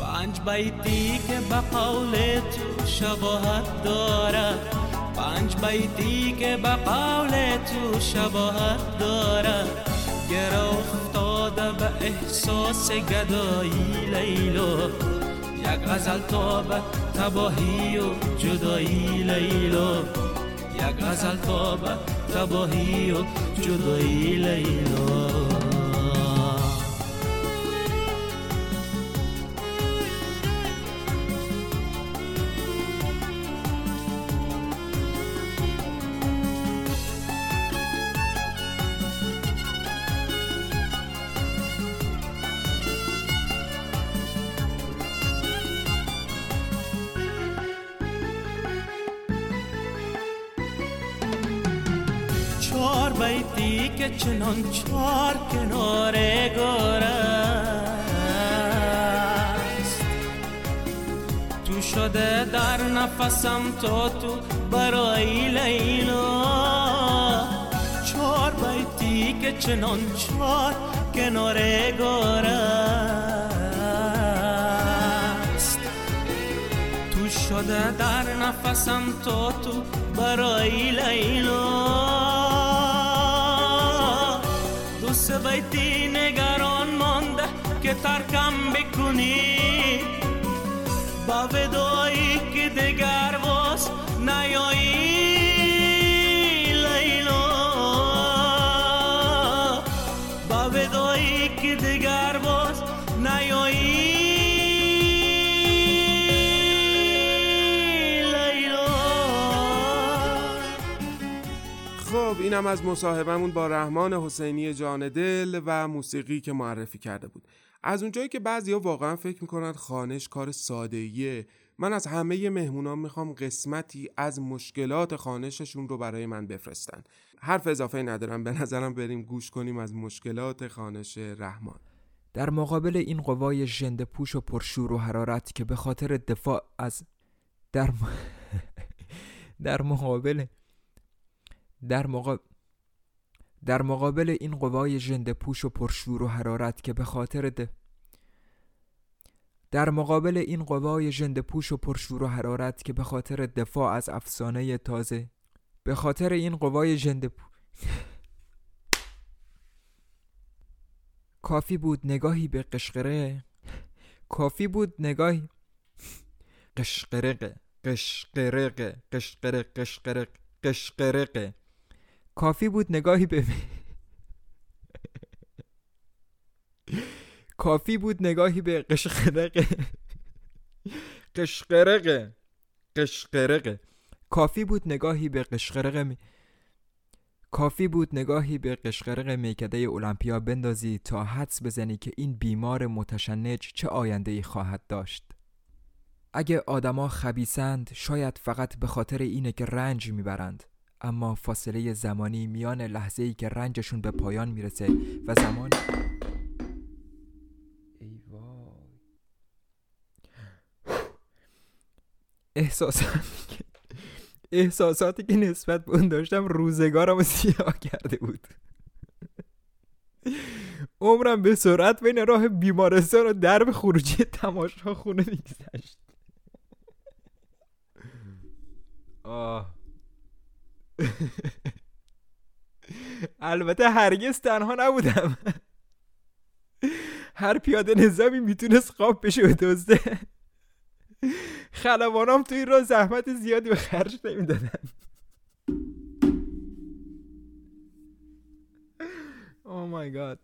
پنج بیتی که به قول تو شباهت داره پنج بیتی که به قول تو شباهت داره گر افتاده به احساس گدایی لیلا یک غزل تا به تباهی و جدایی لیلا یک غزل تا به تباهی و جدایی لیلا. بیتی که چنان چهار کنار است. تو شده در نفسم تا تو برای لیلا. چهار بیتی که چنان چهار کنار است. تو شده در نفسم تا تو برای لیلا. سه بیتی نگران مانده که ترکم بکنی. با ودایی که دگر باز نیایی اینم از مصاحبمون با رحمان حسینی جان دل و موسیقی که معرفی کرده بود. از اونجایی که بعضیا واقعا فکر می‌کنن خانش کار سادهیه من از همه مهمونان می‌خوام قسمتی از مشکلات خانششون رو برای من بفرستن. حرف اضافه ندارم به نظرم بریم گوش کنیم از مشکلات خانش رحمان. در مقابل این قوای ژنده پوش و پرشور و حرارت که به خاطر دفاع از در م... در مقابل در مقابل در مقابل این قوای ژنده پوش و پرشور و حرارت که به خاطر د... در مقابل این قوای ژنده پوش و پرشور و حرارت که به خاطر دفاع از افسانه تازه به خاطر این قوای ژنده پو... کافی بود نگاهی به قشقره کافی بود نگاهی قشقرقه قشقرقه قشقرق قشقرق قشقرقه کافی بود نگاهی به کافی بود نگاهی به قشقرقه. قشقرقه. قشقرقه. کافی بود نگاهی به قشقرقه می... کافی بود نگاهی به قشقرق میکده المپیا بندازی تا حدس بزنی که این بیمار متشنج چه آینده ای خواهد داشت. اگه آدما خبیسند شاید فقط به خاطر اینه که رنج می‌برند. اما فاصله زمانی میان لحظه ای که رنجشون به پایان می‌رسه و زمان ای وای. احساساتی که احساساتی که نسبت به اون داشتم روزگارم سیاه کرده بود. عمرم به سرعت بین راه بیمارستان و درب خروجی تماشا خونه میگذشت. آه. البته هرگز تنها نبودم. هر پیاده نظامی می‌تونست خواب بشه و دزده. خلبانام توی راه زحمت زیادی به خرج نمی‌دادن. او مای گاد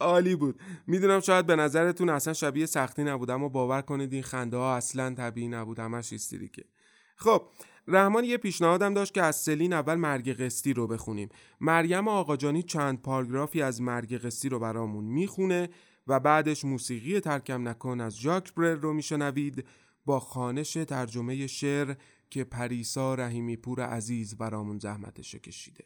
عالی بود. می‌دونم شاید به نظرتون اصلا شبیه سختی نبود اما باور کنید این خنده ها اصلا طبیعی نبود. همش که خب رحمان یه پیشنهادم داشت که از سلین اول مرگ قسطی رو بخونیم مریم آقاجانی چند پاراگرافی از مرگ قسطی رو برامون می‌خونه و بعدش موسیقی ترکم نکن از ژاک برر رو میشنوید با خانش ترجمه شعر که پریسا رحیمی پور عزیز برامون زحمتش کشیده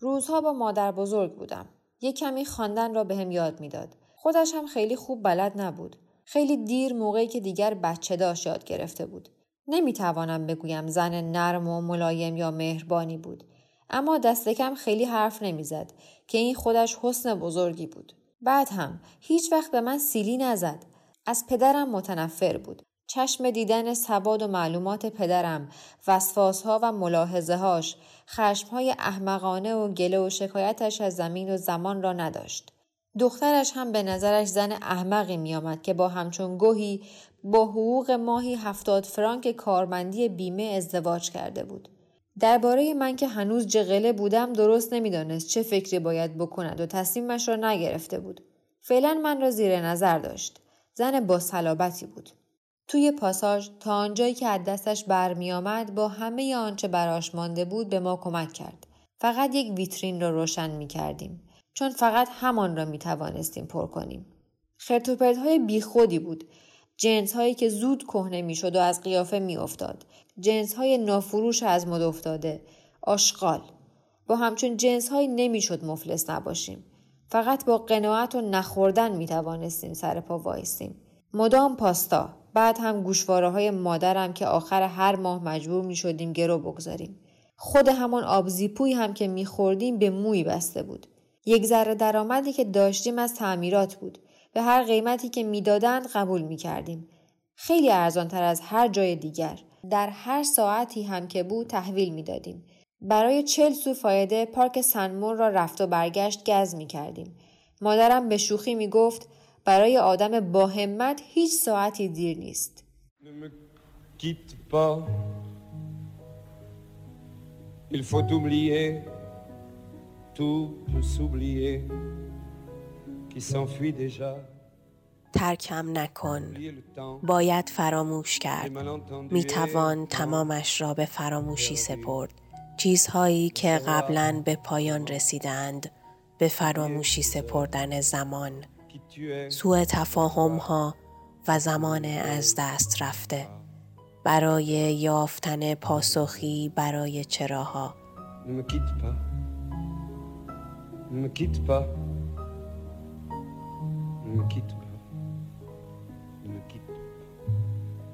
روزها با مادر بزرگ بودم. یه کمی خواندن را بهم یاد می‌داد. خودش هم خیلی خوب بلد نبود. خیلی دیر موقعی که دیگر بچه داشت یاد گرفته بود. نمی‌توانم بگویم زن نرم و ملایم یا مهربانی بود. اما دست کم خیلی حرف نمی‌زد که این خودش حسن بزرگی بود. بعد هم هیچ وقت به من سیلی نزد. از پدرم متنفر بود. چشم دیدن سواد و معلومات پدرم، وسواسها و ملاحظه هاش، خشمهای احمقانه و گله و شکایتش از زمین و زمان را نداشت. دخترش هم به نظرش زن احمقی میآمد که با همچون گوهی با حقوق ماهی هفتاد فرانک کارمندی بیمه ازدواج کرده بود. درباره من که هنوز جغله بودم درست نمی‌دانست چه فکری باید بکند و تصمیمش را نگرفته بود. فعلا من را زیر نظر داشت. زن با صلابتی بود. توی پاساژ تا آنجایی که از دستش برمیآمد با همه آنچه براش مانده بود به ما کمک کرد. فقط یک ویترین را روشن می کردیم. چون فقط همان را می توانستیم پر کنیم. خرتوپرت های بیخودی بود. جنس هایی که زود کهنه می شد و از قیافه می افتاد. جنس های نافروش از مد افتاده. آشغال. با همچون جنس های نمی‌شد مفلس نباشیم. فقط با قناعت و نخوردن می توانستیم سر پا وایسیم مدام پاستا. بعد هم گوشواره های مادرم که آخر هر ماه مجبور می شدیم گرو بگذاریم. خود همان آبزیپوی هم که می خوردیم به موی بسته بود. یک ذره درآمدی که داشتیم از تعمیرات بود. به هر قیمتی که می‌دادند قبول می کردیم. خیلی ارزان تر از هر جای دیگر. در هر ساعتی هم که بود تحویل می دادیم. برای چل سو فایده پارک سنمون را رفت و برگشت گز می کردیم. مادرم به شوخی می گفت برای آدم با همت هیچ ساعتی دیر نیست. Il faut oublier, tout s'oublier. ترکم نکن. باید فراموش کرد. می توان تمامش را به فراموشی سپرد. چیزهایی که قبلا به پایان رسیدند به فراموشی سپردن زمان. سوء تفاهم ها و زمان از دست رفته. برای یافتن پاسخی برای چراها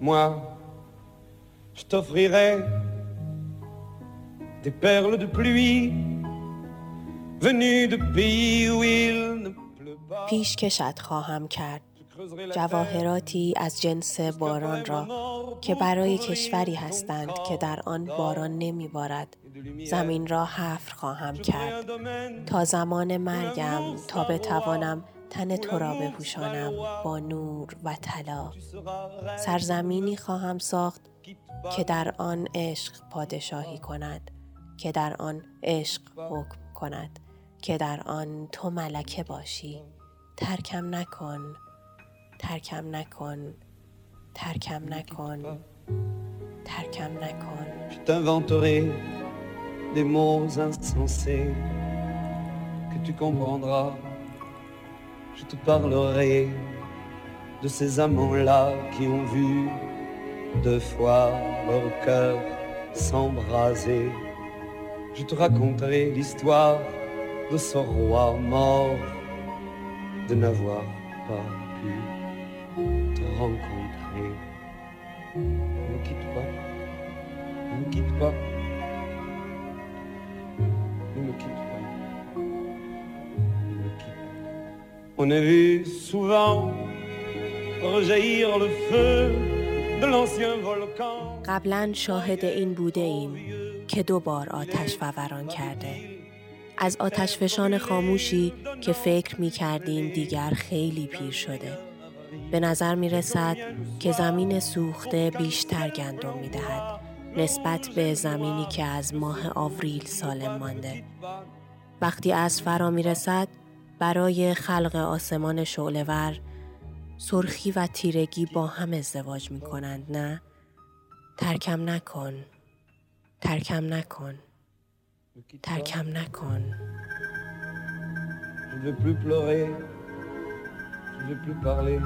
Moi, je t'offrirai des perles de pluie venues de pays où il ne pleut pas. پیش کشت خواهم کرد. جواهراتی از جنس باران را که برای کشوری هستند که در آن باران نمی بارد. زمین را حفر خواهم کرد. تا زمان مرگم تا بتوانم تن تو را بپوشانم با نور و طلا. سرزمینی خواهم ساخت که در آن عشق پادشاهی کند که در آن عشق حکم کند که در آن تو ملکه باشی. ترکم نکن ترکم نکن ترکم نکن ترکم نکن. Je t'inventerai des mots insensés que tu comprendras. Je te parlerai de ces amants-là qui ont vu deux fois leur cœur s'embraser. Je te raconterai l'histoire de ce roi mort de n'avoir pas pu te rencontrer. Ne quitte pas, ne quitte pas, On a vu souvent rejaillir le feu de l'ancien volcan. قبلا شاهد این بوده ایم که دو بار آتش فوران کرده. از آتش فشان خاموشی که فکر می کردیم دیگر خیلی پیر شده. به نظر می رسد که زمین سوخته بیشتر گندم می دهد نسبت به زمینی که از ماه آوریل سالم مانده. وقتی از فرا می رسد برای خلق آسمان شعلهور سرخی و تیرگی با هم ازدواج می کنند نه؟ ترکم نکن. ترکم نکن. ترکم نکن. Je ne veux plus pleurer, je ne veux plus parler.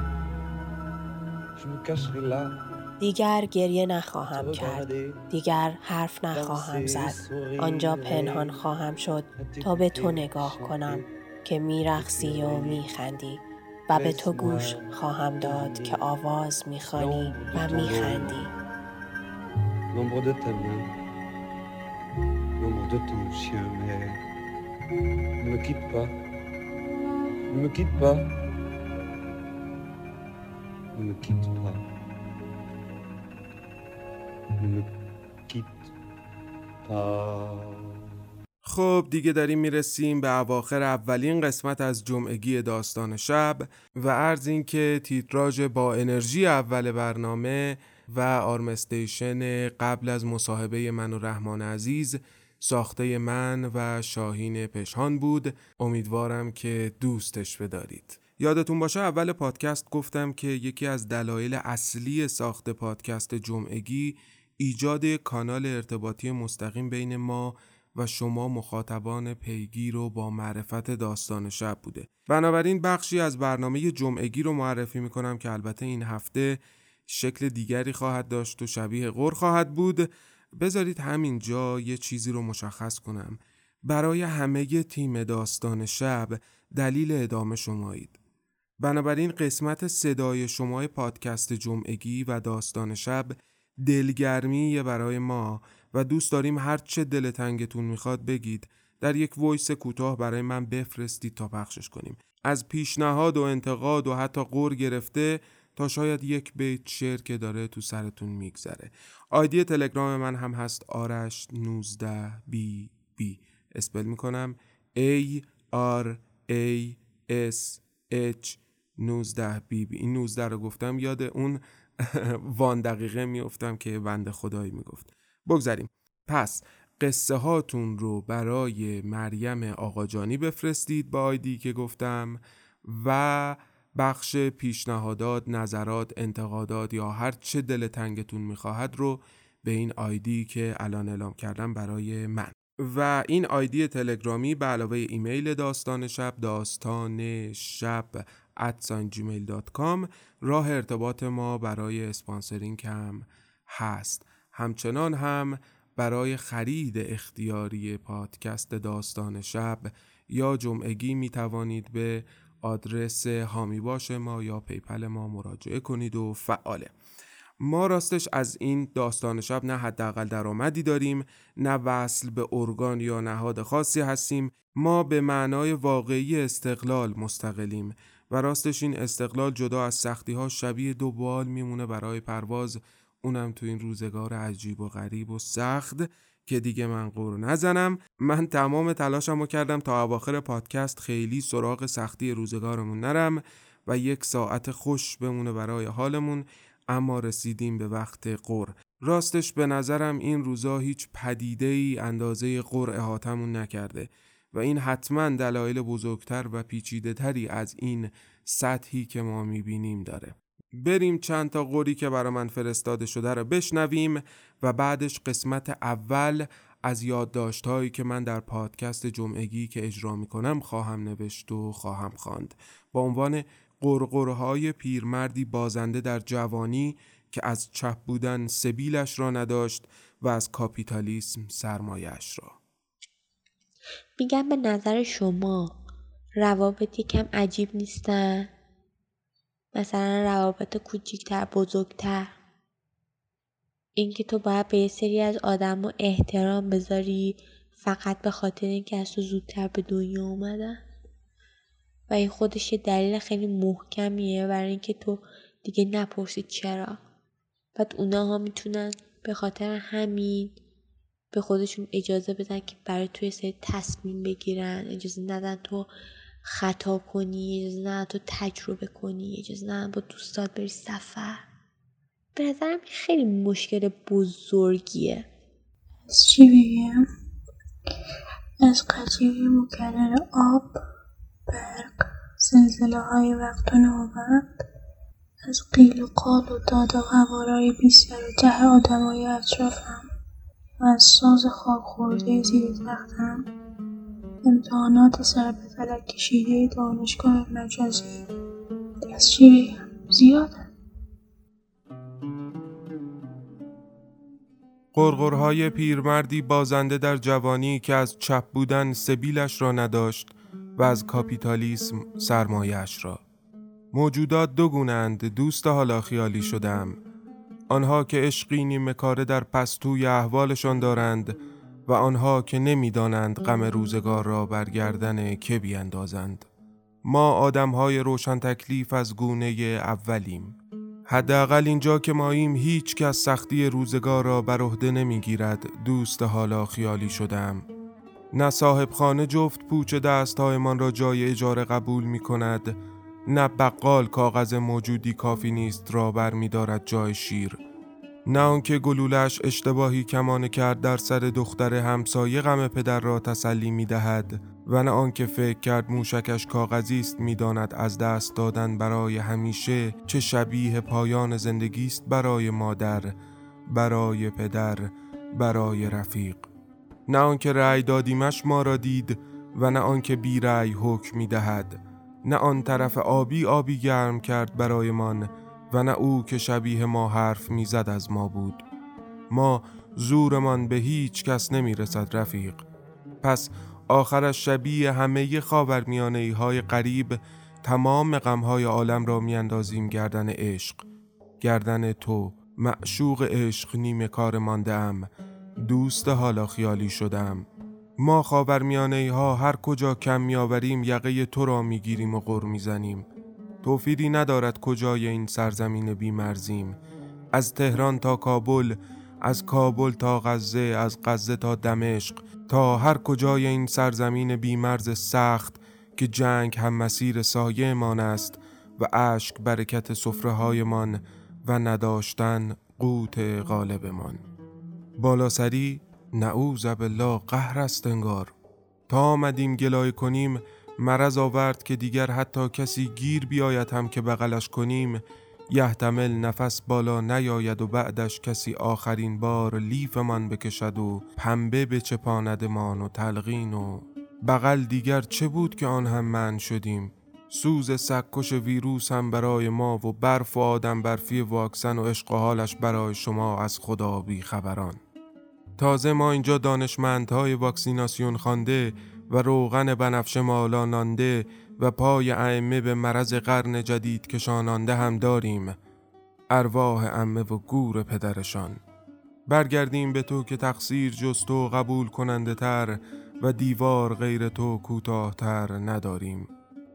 Je me cacherai là. دیگر گریه نخواهم کرد. دیگر حرف نخواهم زد. آنجا پنهان خواهم شد تا به تو نگاه کنم. که میرقصی و میخندی و به تو گوش خواهم داد که آواز می‌خوانی و میخندی. ne me quitte pas, خب دیگه داریم می‌رسیم به اواخر اولین قسمت از جمعگی داستان شب و عرض این که تیتراژ با انرژی اول برنامه و آرمستیشن قبل از مصاحبه من و رحمان عزیز ساخته من و شاهین پشهان بود. امیدوارم که دوستش بدارید. یادتون باشه اول پادکست گفتم که یکی از دلایل اصلی ساخت پادکست جمعگی ایجاد کانال ارتباطی مستقیم بین ما و شما مخاطبان پیگیر و با معرفت داستان شب بوده. بنابراین بخشی از برنامه جمعگی رو معرفی می‌کنم که البته این هفته شکل دیگری خواهد داشت و شبیه غور خواهد بود. بذارید همینجا یه چیزی رو مشخص کنم. برای همه تیم داستان شب دلیل ادامه شمایید. بنابراین قسمت صدای شما پادکست جمعگی و داستان شب دلگرمی برای ما. و دوست داریم هر چه دل تنگتون می‌خواد بگید. در یک voice کوتاه برای من بفرستید تا پخشش کنیم. از پیشنهاد و انتقاد و حتی غر گرفته تا شاید یک بیت شعر که داره تو سرتون میگذره. ID تلگرام من هم هست آرش 19 BB. spell می‌کنم. A R A S H 19 بی بی. این 19 رو گفتم یاد اون وان دقیقه میافتم که بنده خدایی می‌گفت. بگذاریم. پس قصه هاتون رو برای مریم آقاجانی بفرستید با آیدی که گفتم و بخش پیشنهادات، نظرات، انتقادات یا هر چه دل تنگتون می‌خواهد رو به این آیدی که الان اعلام کردم برای من. و این آیدی تلگرامی به علاوه ایمیل داستان شب داستان شب راه ارتباط ما برای sponsoring هم هست. همچنان هم برای خرید اختیاری پادکست داستان شب یا جمعگی می توانید به آدرس حامی باش ما یا PayPal ما مراجعه کنید و فعاله. ما راستش از این داستان شب نه حداقل درآمدی داریم نه وصل به ارگان یا نهاد خاصی هستیم. ما به معنای واقعی استقلال مستقلیم و راستش این استقلال جدا از سختی ها شبیه دو بال میمونه برای پرواز اونم تو این روزگار عجیب و غریب و سخت که دیگه من قور نزنم. من تمام تلاشم رو کردم تا اواخر پادکست خیلی سراغ سختی روزگارمون نرم و یک ساعت خوش بمونه برای حالمون اما رسیدیم به وقت قر راستش به نظرم این روزا هیچ پدیده ای اندازه قر احاتمون نکرده و این حتما دلایل بزرگتر و پیچیده تری از این سطحی که ما می‌بینیم داره. بریم چند تا قوری که برای من فرستاده شده رو بشنویم و بعدش قسمت اول از یادداشتهایی که من در پادکست جمعگی که اجرا می‌کنم خواهم نوشت و خواهم خواند. با عنوان قرقرهای پیرمردی بازنده در جوانی که از چپ بودن سبیلش را نداشت و از کاپیتالیسم سرمایش را. میگم به نظر شما روابط یکم عجیب نیستن؟ مثلا روابط کوچیکتر بزرگتر. اینکه تو باید به یه سری از آدم احترام بذاری فقط به خاطر اینکه از تو زودتر به دنیا اومدن. و این خودش یه دلیل خیلی محکمیه برای اینکه تو دیگه نپرسی چرا. بعد اونا ها می‌تونن به خاطر همین به خودشون اجازه بدن که برای توی سری تصمیم بگیرن اجازه ندن تو خطا کنی اجازه ندن تو تجربه کنی اجازه ندن با دوستات بری سفر. به نظرم خیلی مشکل بزرگیه. از چی بگم از قطعه مکرر آب برق زلزله های وقت و نوبت از قیل و قال و داد و قوارای بی سر و ته آدمای اطرافم و از ساز خواب خورده زیر تختم. امتحانات سر به فلک کشیده دانشگاه مجازی بگم زیاده. قرقرهای پیرمردی بازنده در جوانی که از چپ بودن سبیلش را نداشت و از کاپیتالیسم سرمایش را. موجودات دو گونند دوست حالا خیالی شدم. آنها که عشقی نیمه در پستوی احوالشان دارند و آنها که نمی‌دانند غم روزگار را برگردن که بیاندازند ما آدمهای روشن تکلیف از گونه اولیم. حداقل اینجا که ماییم هیچ کس سختی روزگار را بر عهده نمی‌گیرد دوست حالا خیالی شدم نه صاحب خانه جفت پوچ دستهایمان را جای اجاره قبول می کند نه بقال کاغذ موجودی کافی نیست را بر می جای شیر. نه آنکه گلولش اشتباهی کمانه کرد در سر دختر همسایه غم پدر را تسلی می دهد و نه آنکه فکر کرد موشکش کاغذی است می‌داند از دست دادن برای همیشه چه شبیه پایان زندگی است برای مادر برای پدر برای رفیق. نه آنکه رأی دادیمش ما را دید و نه آنکه بی رأی حکم می دهد نه آن طرف آبی آبی گرم کرد برایمان و نه او که شبیه ما حرف می‌زد از ما بود. ما زورمان به هیچ کس نمی رسد رفیق. پس آخرش شبیه همه خاورمیانه ای های قریب تمام غمهای عالم را میاندازیم گردن عشق. گردن تو معشوق عشق نیمه کار مانده ام دوست حالا خیالی شدم ما خاورمیانه ها هر کجا کم میآوریم یقه تو را می‌گیریم و غر می‌زنیم. توفیری ندارد کجای این سرزمین بیمرزیم. از تهران تا کابل از کابل تا غزه از غزه تا دمشق تا هر کجای این سرزمین بیمرز سخت که جنگ هم مسیر سایه است و اشک برکت صفره من و نداشتن قوت غالبمان. بالا سری نعوذ بالله قهر است انگار. تا آمدیم گلای کنیم مرض آورد که دیگر حتی کسی گیر بیاید هم که بغلش کنیم یحتمل نفس بالا نیاید و بعدش کسی آخرین بار لیفمان بکشد و پنبه به چپاندمان و تلقین و بغل دیگر چه بود که آن هم من شدیم؟ سوز سکش ویروس هم برای ما و برف و آدم برفی واکسن و عشق و حالش برای شما از خدا بی خبران تازه ما اینجا دانشمندهای واکسیناسیون خوانده و روغن بنفشه مالا نانده و پای ائمه به مرض قرن جدید کشانانده هم داریم ارواح امه و گور پدرشان. برگردیم به تو که تقصیر جست و قبول کننده تر و دیوار غیر تو کوتاهتر نداریم.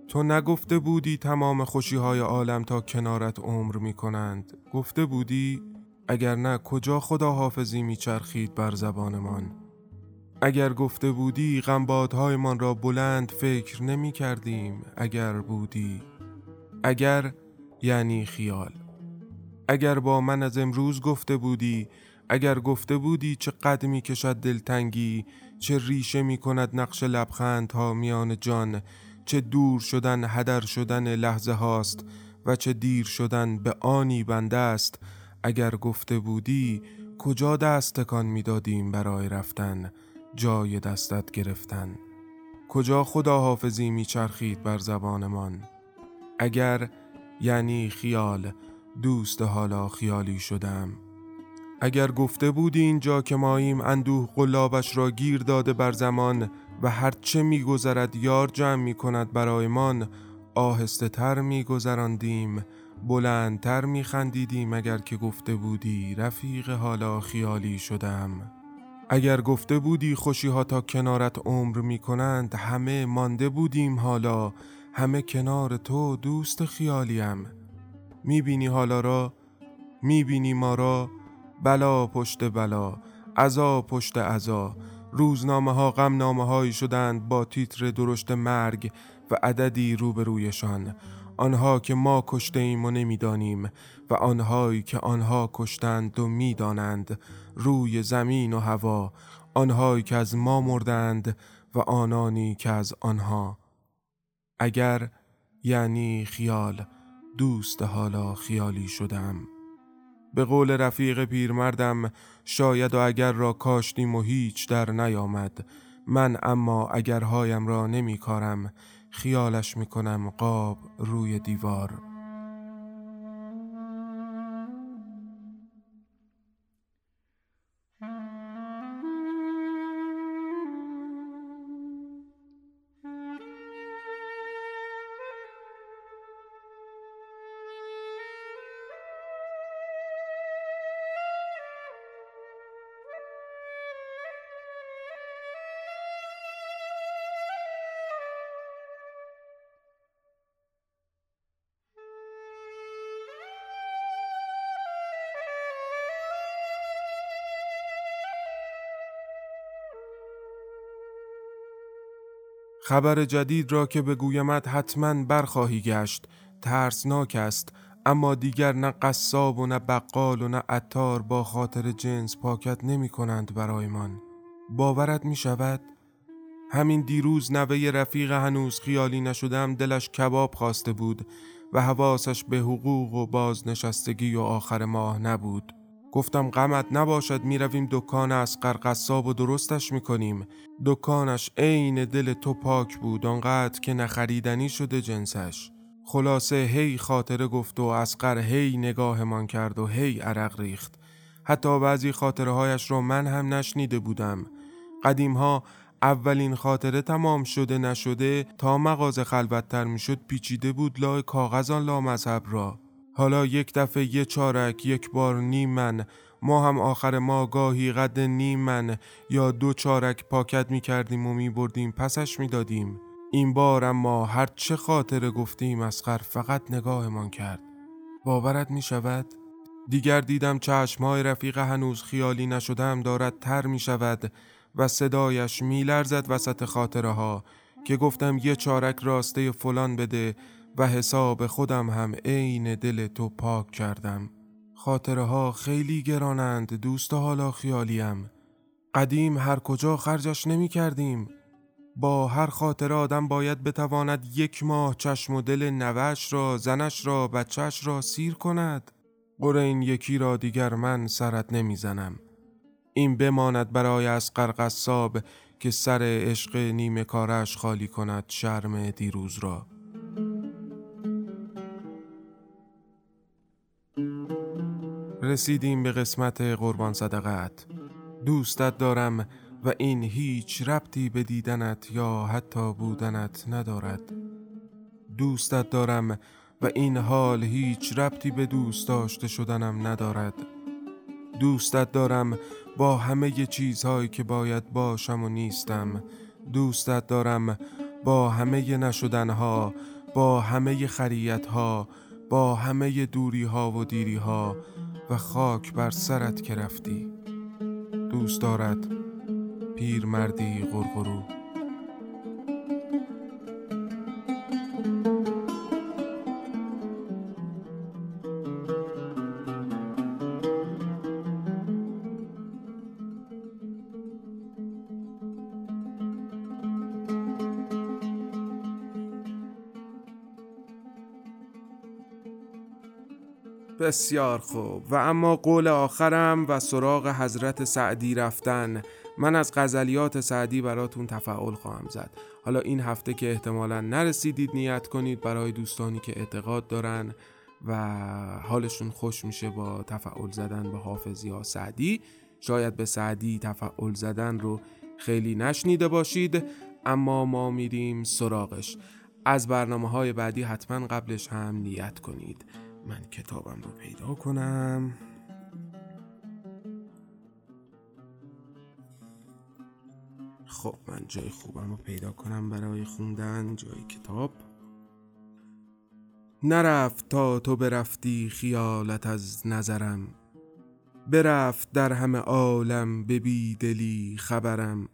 تو نگفته بودی تمام خوشی های عالم تا کنارت عمر می کنند گفته بودی اگر نه کجا خدا حافظی می چرخید بر زبانمان؟ اگر گفته بودی من را بلند فکر نمی کردیم اگر بودی. اگر یعنی خیال. اگر با من از امروز گفته بودی اگر گفته بودی چه قد می کشد دلتنگی چه ریشه می کند نقش لبخند ها میان جان چه دور شدن هدر شدن لحظه هاست و چه دیر شدن به آنی بنده است. اگر گفته بودی کجا دست تکان می‌دادیم برای رفتن؟ جای دستت گرفتن. کجا خدا حافظی میچرخید بر زبانمان؟ اگر یعنی خیال دوست حالا خیالی شدم. اگر گفته بودی اینجا که ماییم اندوه قلابش را گیر داده بر زمان و هرچه میگذرد یار جمع می کند برایمان آهسته تر می گذراندیم بلندتر می خندیدیم اگر که گفته بودی رفیق حالا خیالی شدم. اگر گفته بودی خوشی ها تا کنارت عمر می کنند همه مانده بودیم حالا. همه کنار تو دوست خیالیم. می بینی حالا را می بینی ما را. بلا پشت بلا عذا پشت عذا روزنامه ها غم نامه هایی شدند با تیتر درشت مرگ و عددی روبرویشان. آنها که ما کشته ایم و نمی‌دانیم. و آنهایی که آنها کشتند و می‌دانند روی زمین و هوا آنهایی که از ما مردند و آنانی که از آنها. اگر یعنی خیال دوست حالا خیالی شدم. به قول رفیق پیرمردم شاید و اگر را کاشتیم و هیچ در نیامد من اما اگرهایم را نمی کارم خیالش می کنم قاب روی دیوار. خبر جدید را که بگویمت حتما برخواهی گشت ترسناک است اما دیگر نه قصاب و نه بقال و نه عطار با خاطر جنس پاکت نمی کنند برایمان باورت می شود؟ همین دیروز نوه رفیق هنوز خیالی نشدم دلش کباب خواسته بود و حواسش به حقوق و بازنشستگی و آخر ماه نبود گفتم غمت نباشد می‌رویم دکان از قصاب و درستش می‌کنیم. دکانش عین دل تو پاک بود آنقدر که نخریدنی شده جنسش. خلاصه هی خاطره گفت و اسقر هی نگاهمان کرد و هی عرق ریخت. حتی بعضی خاطره هایش را من هم نشنیده بودم. قدیم ها اولین خاطره تمام شده نشده تا مغازه خلوتتر می‌شد پیچیده بود لای کاغذ آن لامذهب را. حالا یک دفعه یه چارک یک بار نیم من ما هم آخر ما گاهی قد نیم من یا دو چارک پاکت می کردیم و می بردیم پسش می دادیم. این بار اما هر چه خاطره گفتیم اسقر فقط نگاهمان کرد. باورت می شود؟ دیگر دیدم چشمهای رفیق هنوز خیالی نشدم دارد تر می شود و صدایش می لرزد وسط خاطره ها که گفتم یه چارک راسته فلان بده و حساب خودم هم عین دل تو پاک کردم. خاطره ها خیلی گرانند دوست حالا خیالیم. قدیم هر کجا خرجش نمی کردیم با هر خاطر آدم باید بتواند یک ماه چشم و دل نوش را زنش را بچهش را سیر کند. قره این یکی را دیگر من سرت نمی‌زنم. این بماند برای از قرقصاب که سر عشق نیمه کارش خالی کند شرم دیروز را. رسیدیم به قسمت قربان صدقت دوستت دارم و این هیچ ربطی به دیدنت یا حتی بودنت ندارد. دوستت دارم و این حال هیچ ربطی به دوست داشته شدنم ندارد. دوستت دارم با همه چیزهایی که باید باشم و نیستم. دوستت دارم با همه نشدنها با همه خریتها با همه دوری ها و دیری ها و خاک بر سرت که رفتی. دوست دارد پیر مردی غرغرو. بسیار خوب. و اما قول آخرم و سراغ حضرت سعدی رفتن. من از غزلیات سعدی براتون تفعول خواهم زد. حالا این هفته که احتمالا نرسیدید نیت کنید برای دوستانی که اعتقاد دارن و حالشون خوش میشه با تفعول زدن به حافظ یا سعدی. شاید به سعدی تفعول زدن رو خیلی نشنیده باشید اما ما میریم سراغش. از برنامه های بعدی حتما قبلش هم نیت کنید. من کتابم رو پیدا کنم. خب من جای خوبم رو پیدا کنم برای خوندن. جای کتاب. نرفت تا تو برفتی خیالت از نظرم. برفت در همه عالم به دلی خبرم.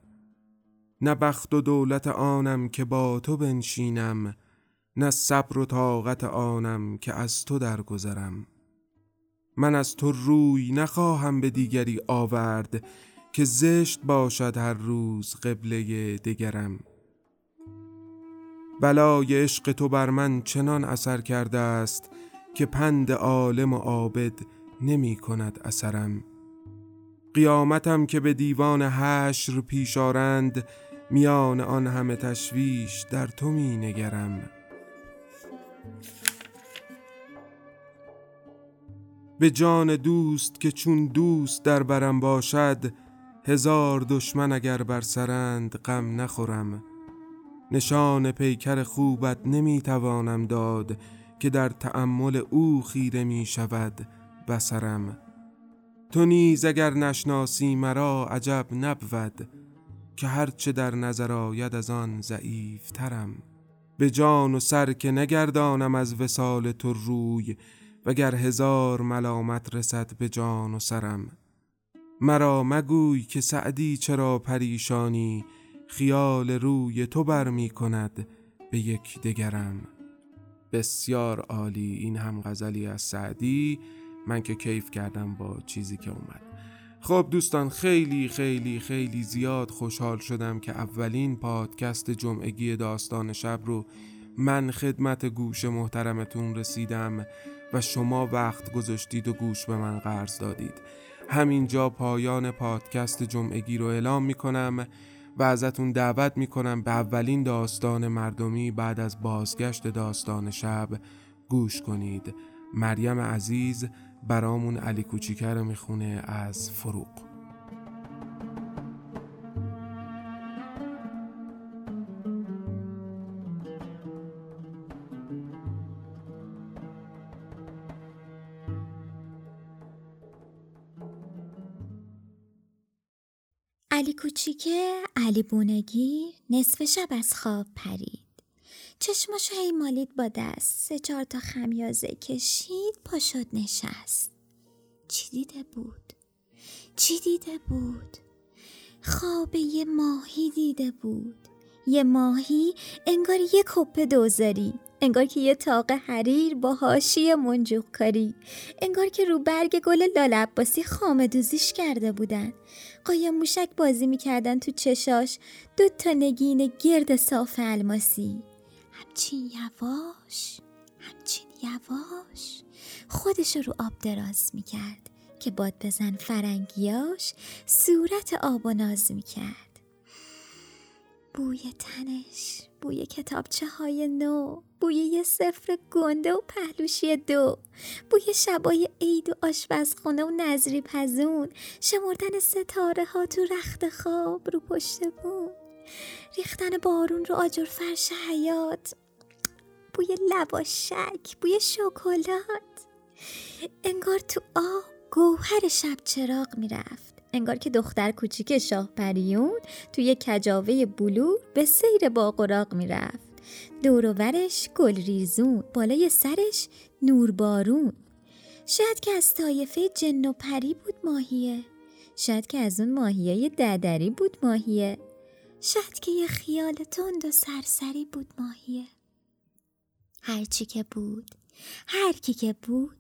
نه بخت و دولت آنم که با تو بنشینم. نه صبر و طاقت آنم که از تو درگذرم. من از تو روی نخواهم به دیگری آورد که زشت باشد هر روز قبله دگرم. بلای عشق تو بر من چنان اثر کرده است که پند عالم و عابد نمی کند اثرم. قیامتم که به دیوان حشر پیش آرند میان آن همه تشویش در تو می نگرم. به جان دوست که چون دوست در برم باشد هزار دشمن اگر بر سرند غم نخورم. نشان پیکر خوبت نمی‌توانم داد که در تأمل او خیره می شود بسرم تو نیز اگر نشناسی مرا عجب نبود که هرچه در نظر آید از آن ضعیف ترم به جان و سر که نگردانم از وسال تو روی وگر هزار ملامت رسد به جان و سرم. مرا مگوی که سعدی چرا پریشانی خیال روی تو بر می کند به یک دگرم. بسیار عالی این هم غزلی از سعدی من که کیف کردم با چیزی که اومد. خب دوستان خیلی خیلی خیلی زیاد خوشحال شدم که اولین پادکست جمعگی داستان شب رو من خدمت گوش محترمتون رسیدم و شما وقت گذاشتید و گوش به من قرض دادید. همینجا پایان پادکست جمعگی رو اعلام می‌کنم و ازتون دعوت می‌کنم به اولین داستان مردمی بعد از بازگشت داستان شب گوش کنید. مریم عزیز برامون علی کوچیکه رو می‌خونه از فروغ. علی کوچیکه علی بونگی نصف شب از خواب پرید. چشماش هی مالید با دست. سه چهار تا خمیازه کشید پا شد نشست. چی دیده بود؟ چی دیده بود؟ خواب یه ماهی دیده بود. یه ماهی انگار یه کپه دوزاری. انگار که یه تاق حریر با هاشی منجوق کاری. انگار که رو برگ گل لال عباسی خامه دوزیش کرده بودن. قایم موشک بازی می‌کردن تو چشاش. دو تا نگین گرد صاف الماسی. همچین یواش همچین یواش. خودش رو آب دراز می‌کرد که باد بزن فرنگیاش صورت آب و ناز می‌کرد. بوی تنش بوی کتابچه های نو بوی یه سفر گنده و پهلوشی دو بوی شبای عید و آشپزخونه و نظری پزون شمردن ستاره ها تو رخت خواب رو پشت بون ریختن بارون رو آجر فرش حیات. بوی لباشک بوی شکلات. انگار تو آب گوهر شب چراغ می‌رفت. انگار که دختر کوچیک شاه پریون توی کجاوه بلور به سیر راغ می‌رفت. دوروورش گل ریزون بالای سرش نور بارون. شاید که از طایفه جن و پری بود ماهیه. شاید که از اون ماهیه ددری بود ماهیه. شاید که یه خیال تند و سرسری بود ماهیه. هرچی که بود هر کی که بود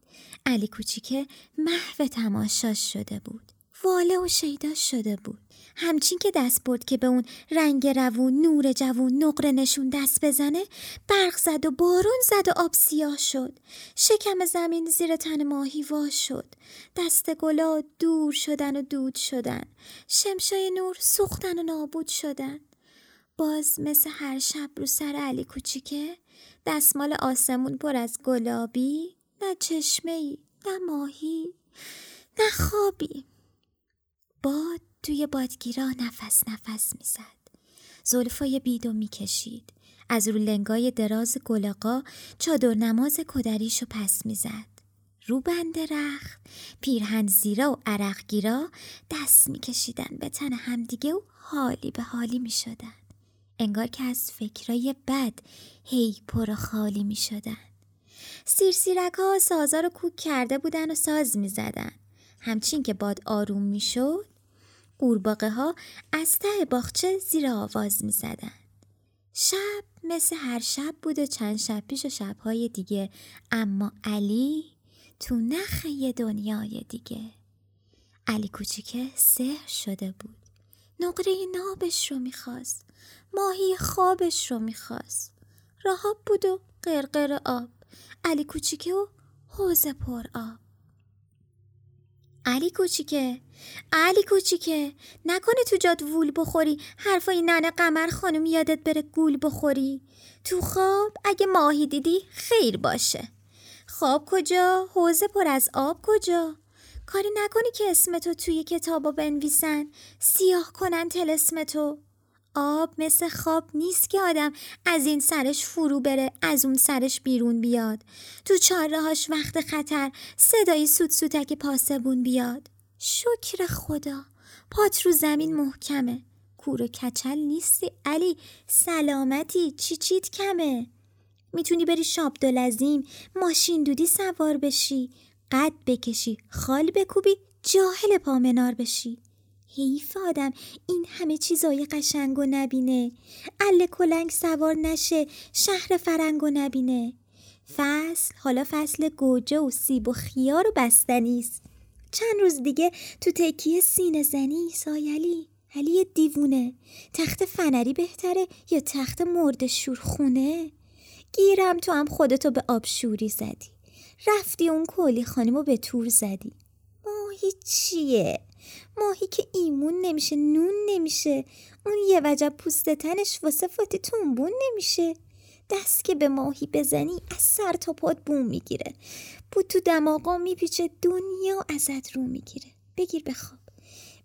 علی کوچیکه محو تماشاش شده بود. واله و شیدا شده بود. همچین که دست برد که به اون رنگ روون نور جوون نقره نشون دست بزنه برق زد و بارون زد و آب سیاه شد. شکم زمین زیر تن ماهی وا شد. دست گلا دور شدن و دود شدن. شمشای نور سوختن و نابود شدن. باز مثل هر شب رو سر علی کوچیکه دستمال آسمون پر از گلابی نه چشمه ای نه ماهی نه خوابی. باد توی بادگیرا نفس نفس می‌زد. زلفای بیدو می‌کشید. از رو لنگای دراز گلقا چادر نماز کدریشو پس می‌زد. رو بند رخت. پیرهن زیرا و عرقگیرا دست میکشیدن به تن همدیگه و حالی به حالی می‌شدن. انگار که از فکرای بد هی پر خالی می شدن. سیرسیرک ها سازا رو کوک کرده بودن و ساز می زدن. همچین که باد آروم می شد قورباغه ها از ته باغچه زیر آواز می زدن. شب مثل هر شب بود و چند شب پیش و شبهای دیگه اما علی تو نخ یه دنیای دیگه. علی کوچیکه سهر شده بود. نقره نابش رو می‌خواست. ماهی خوابش رو می‌خواست. راهاب بود و قرقر آب. علی کوچیکه و حوزه پر آب. علی کوچیکه. علی کوچیکه. نکنه تو جاد وول بخوری. حرفای ننه قمر خانم یادت بره گول بخوری. تو خواب اگه ماهی دیدی خیر باشه. خواب کجا؟ حوزه پر از آب کجا؟ کاری نکنی که اسمتو توی کتابا بنویسن. سیاه کنن تلسمتو آب مثل خواب نیست که آدم از این سرش فرو بره از اون سرش بیرون بیاد. تو چاره هاش وقت خطر صدای سوت سوتک پاسبون بیاد. شکر خدا پات رو زمین محکمه. کور کچل نیستی علی سلامتی چی چیت کمه. می‌تونی بری شاب دلزیم ماشین دودی سوار بشی. قد بکشی خال بکوبی جاهل پامنار بشی. حیف آدم. این همه چیزای قشنگ و نبینه. ال کلنگ سوار نشه شهر فرنگ و نبینه. فصل حالا فصل گوجه و سیب و خیار و بستنیست چند روز دیگه تو تکیه سینه زنی سایلی علی. دیوونه. تخت فنری بهتره یا تخت مرد شورخونه؟ گیرم تو هم خودتو به آب شوری زدی. رفتی اون کلی خانمو به تور زدی. ماهی چیه؟ ماهی که ایمون نمیشه نون نمیشه. اون یه وجب پوست تنش واسه فاتی تنبون نمیشه. دست که به ماهی بزنی از سر تا بوم می‌گیره. بود تو دماغا میپیچه دنیا ازت رو می‌گیره. بگیر بخواب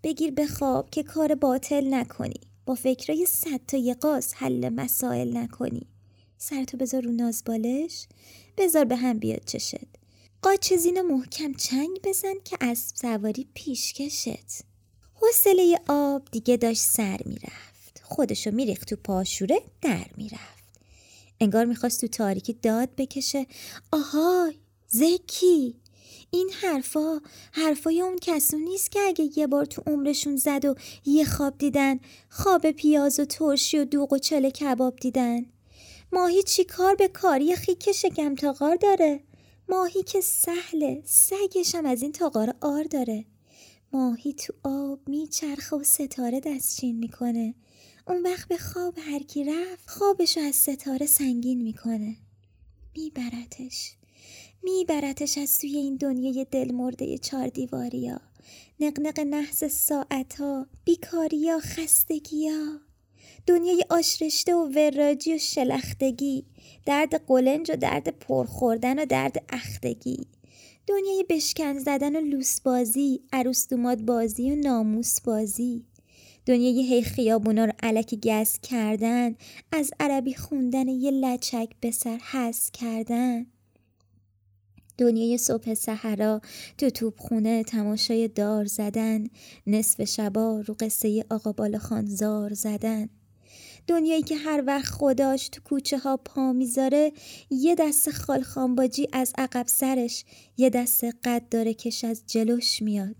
بگیر بخواب که کار باطل نکنی. با فکرای صد تا یقاس حل مسائل نکنی. سرتو بذار رو نازبالش بذار به هم بیاد چشت. قاچ زین محکم چنگ بزن که از سواری پیشکشت حوصله آب دیگه داشت سر می‌رفت خودشو میریخت تو پاشوره در می‌رفت انگار می‌خواست تو تاریکی داد بکشه. آهای زکی! این حرفا حرفای اون کسو نیست که اگه یه بار تو عمرشون زد و یه خواب دیدن خواب پیاز و ترشی و دوغ و چله کباب دیدن. ماهی چی کار به کاری خیک شکم تاغار داره؟ ماهی که سهله سگش هم از این تاغار آر داره. ماهی تو آب میچرخه و ستاره دستچین می‌کنه. اون وقت به خواب هر کی رفت خوابشو از ستاره سنگین می‌کنه. میبرتش میبرتش از توی این دنیای دل مرده چار دیواریا نقنق نحس ساعتا بیکاریا خستگیا دنیای آشرشته و وراجی و شلختگی درد قلنج و درد پرخوردن و درد اختگی. دنیای بشکن زدن و لوس بازی عروس دوماد بازی و ناموس بازی. دنیای هی خیابونا رو علکی گز کردن از عربی خوندن یه لچک به سر حس کردن. دنیای صبح سحرا تو توبخونه تماشای دار زدن نصف شبا رو قصه آقا بالخان زار زدن. دنیایی که هر وقت خداش تو کوچه ها پا می‌ذاره یه دست خال خانباجی از عقب سرش یه دست قد داره کش از جلوش میاد.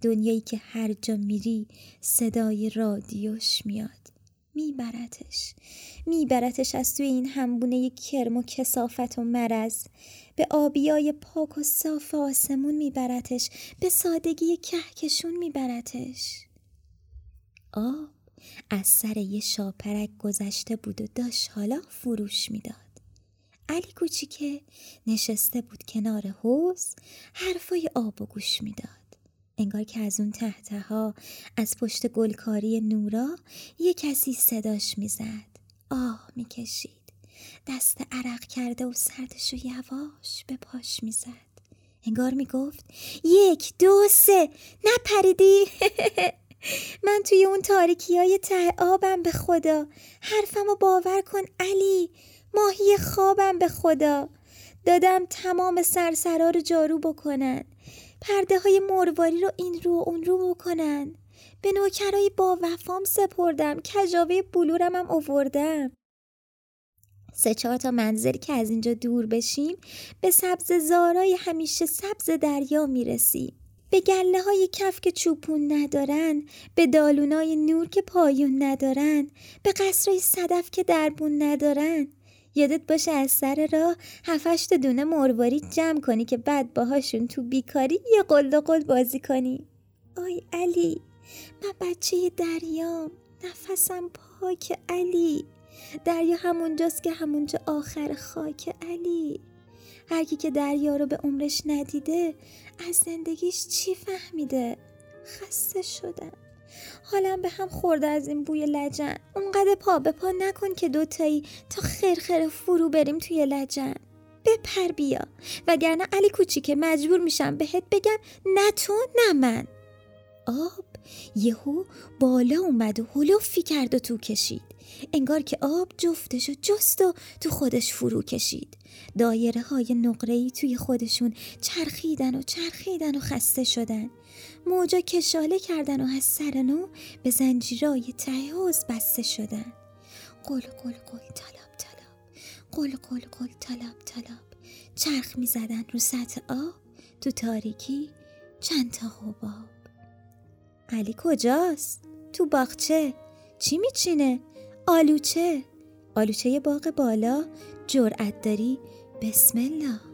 دنیایی که هر جا میری صدای رادیوش میاد. میبرتش میبرتش از توی این همبونه کرم و کسافت و مرز به آبیای پاک و صاف آسمون میبرتش به سادگی کهکشون میبرتش آب از سر یه شاپرک گذشته بود و داشت حالا فروش می‌داد. علی کوچیکه نشسته بود کنار حوز حرفای آب و گوش می‌داد. انگار که از اون تحتها از پشت گلکاری نورا یه کسی صداش می‌زد. آه می‌کشید. دست عرق کرده و سردش و یواش به پاش می‌زد. انگار می‌گفت یک دو سه نپریدی؟ من توی اون تاریکی های ته آبم به خدا. حرفم رو باور کن علی. ماهی خوابم به خدا. دادم تمام سرسرا رو جارو بکنن. پرده های مرواری رو این رو اون رو بکنن. به نوکرای با وفام سپردم. کجاوه بلورم هم اووردم سه چهار تا منزلی که از اینجا دور بشیم به سبز زارای همیشه سبز دریا می‌رسیم. به گله های کف که چوپون ندارن به دالونای نور که پایون ندارن به قصرهای صدف که دربون ندارن. یادت باشه از سر راه هفشت دونه مرواری جمع کنی که بعد باهاشون تو بیکاری یه قل قل بازی کنی. آی علی من بچه دریام نفسم پاک علی. دریا همونجاست که همونجا آخر خاک علی. هر کی که دریا رو به عمرش ندیده از زندگیش چی فهمیده؟ خسته شدم. حالم به هم خورده از این بوی لجن. اونقدر پا به پا نکن که دوتایی تا خیر فرو بریم توی لجن. بپر بیا. وگرنه علی کوچیکه مجبور میشم بهت بگم نه تو نه من. آب یهو بالا اومد و هلوفی کرد و تو کشید. انگار که آب جفتش و جست و تو خودش فرو کشید. دایره های نقره‌ای توی خودشون چرخیدن و چرخیدن و خسته شدن. موجا کشاله کردن و از سر نو به زنجیرای ته حوز بسته شدن. قل قل قل طلب طلب. قل قل قل طلب طلب. چرخ می زدن رو سطح آب. تو تاریکی چند تا حباب. علی کجاست؟ تو باغچه. چی میچینه؟ آلوچه. آلوچه باغ بالا. جرأت داری. بسم الله.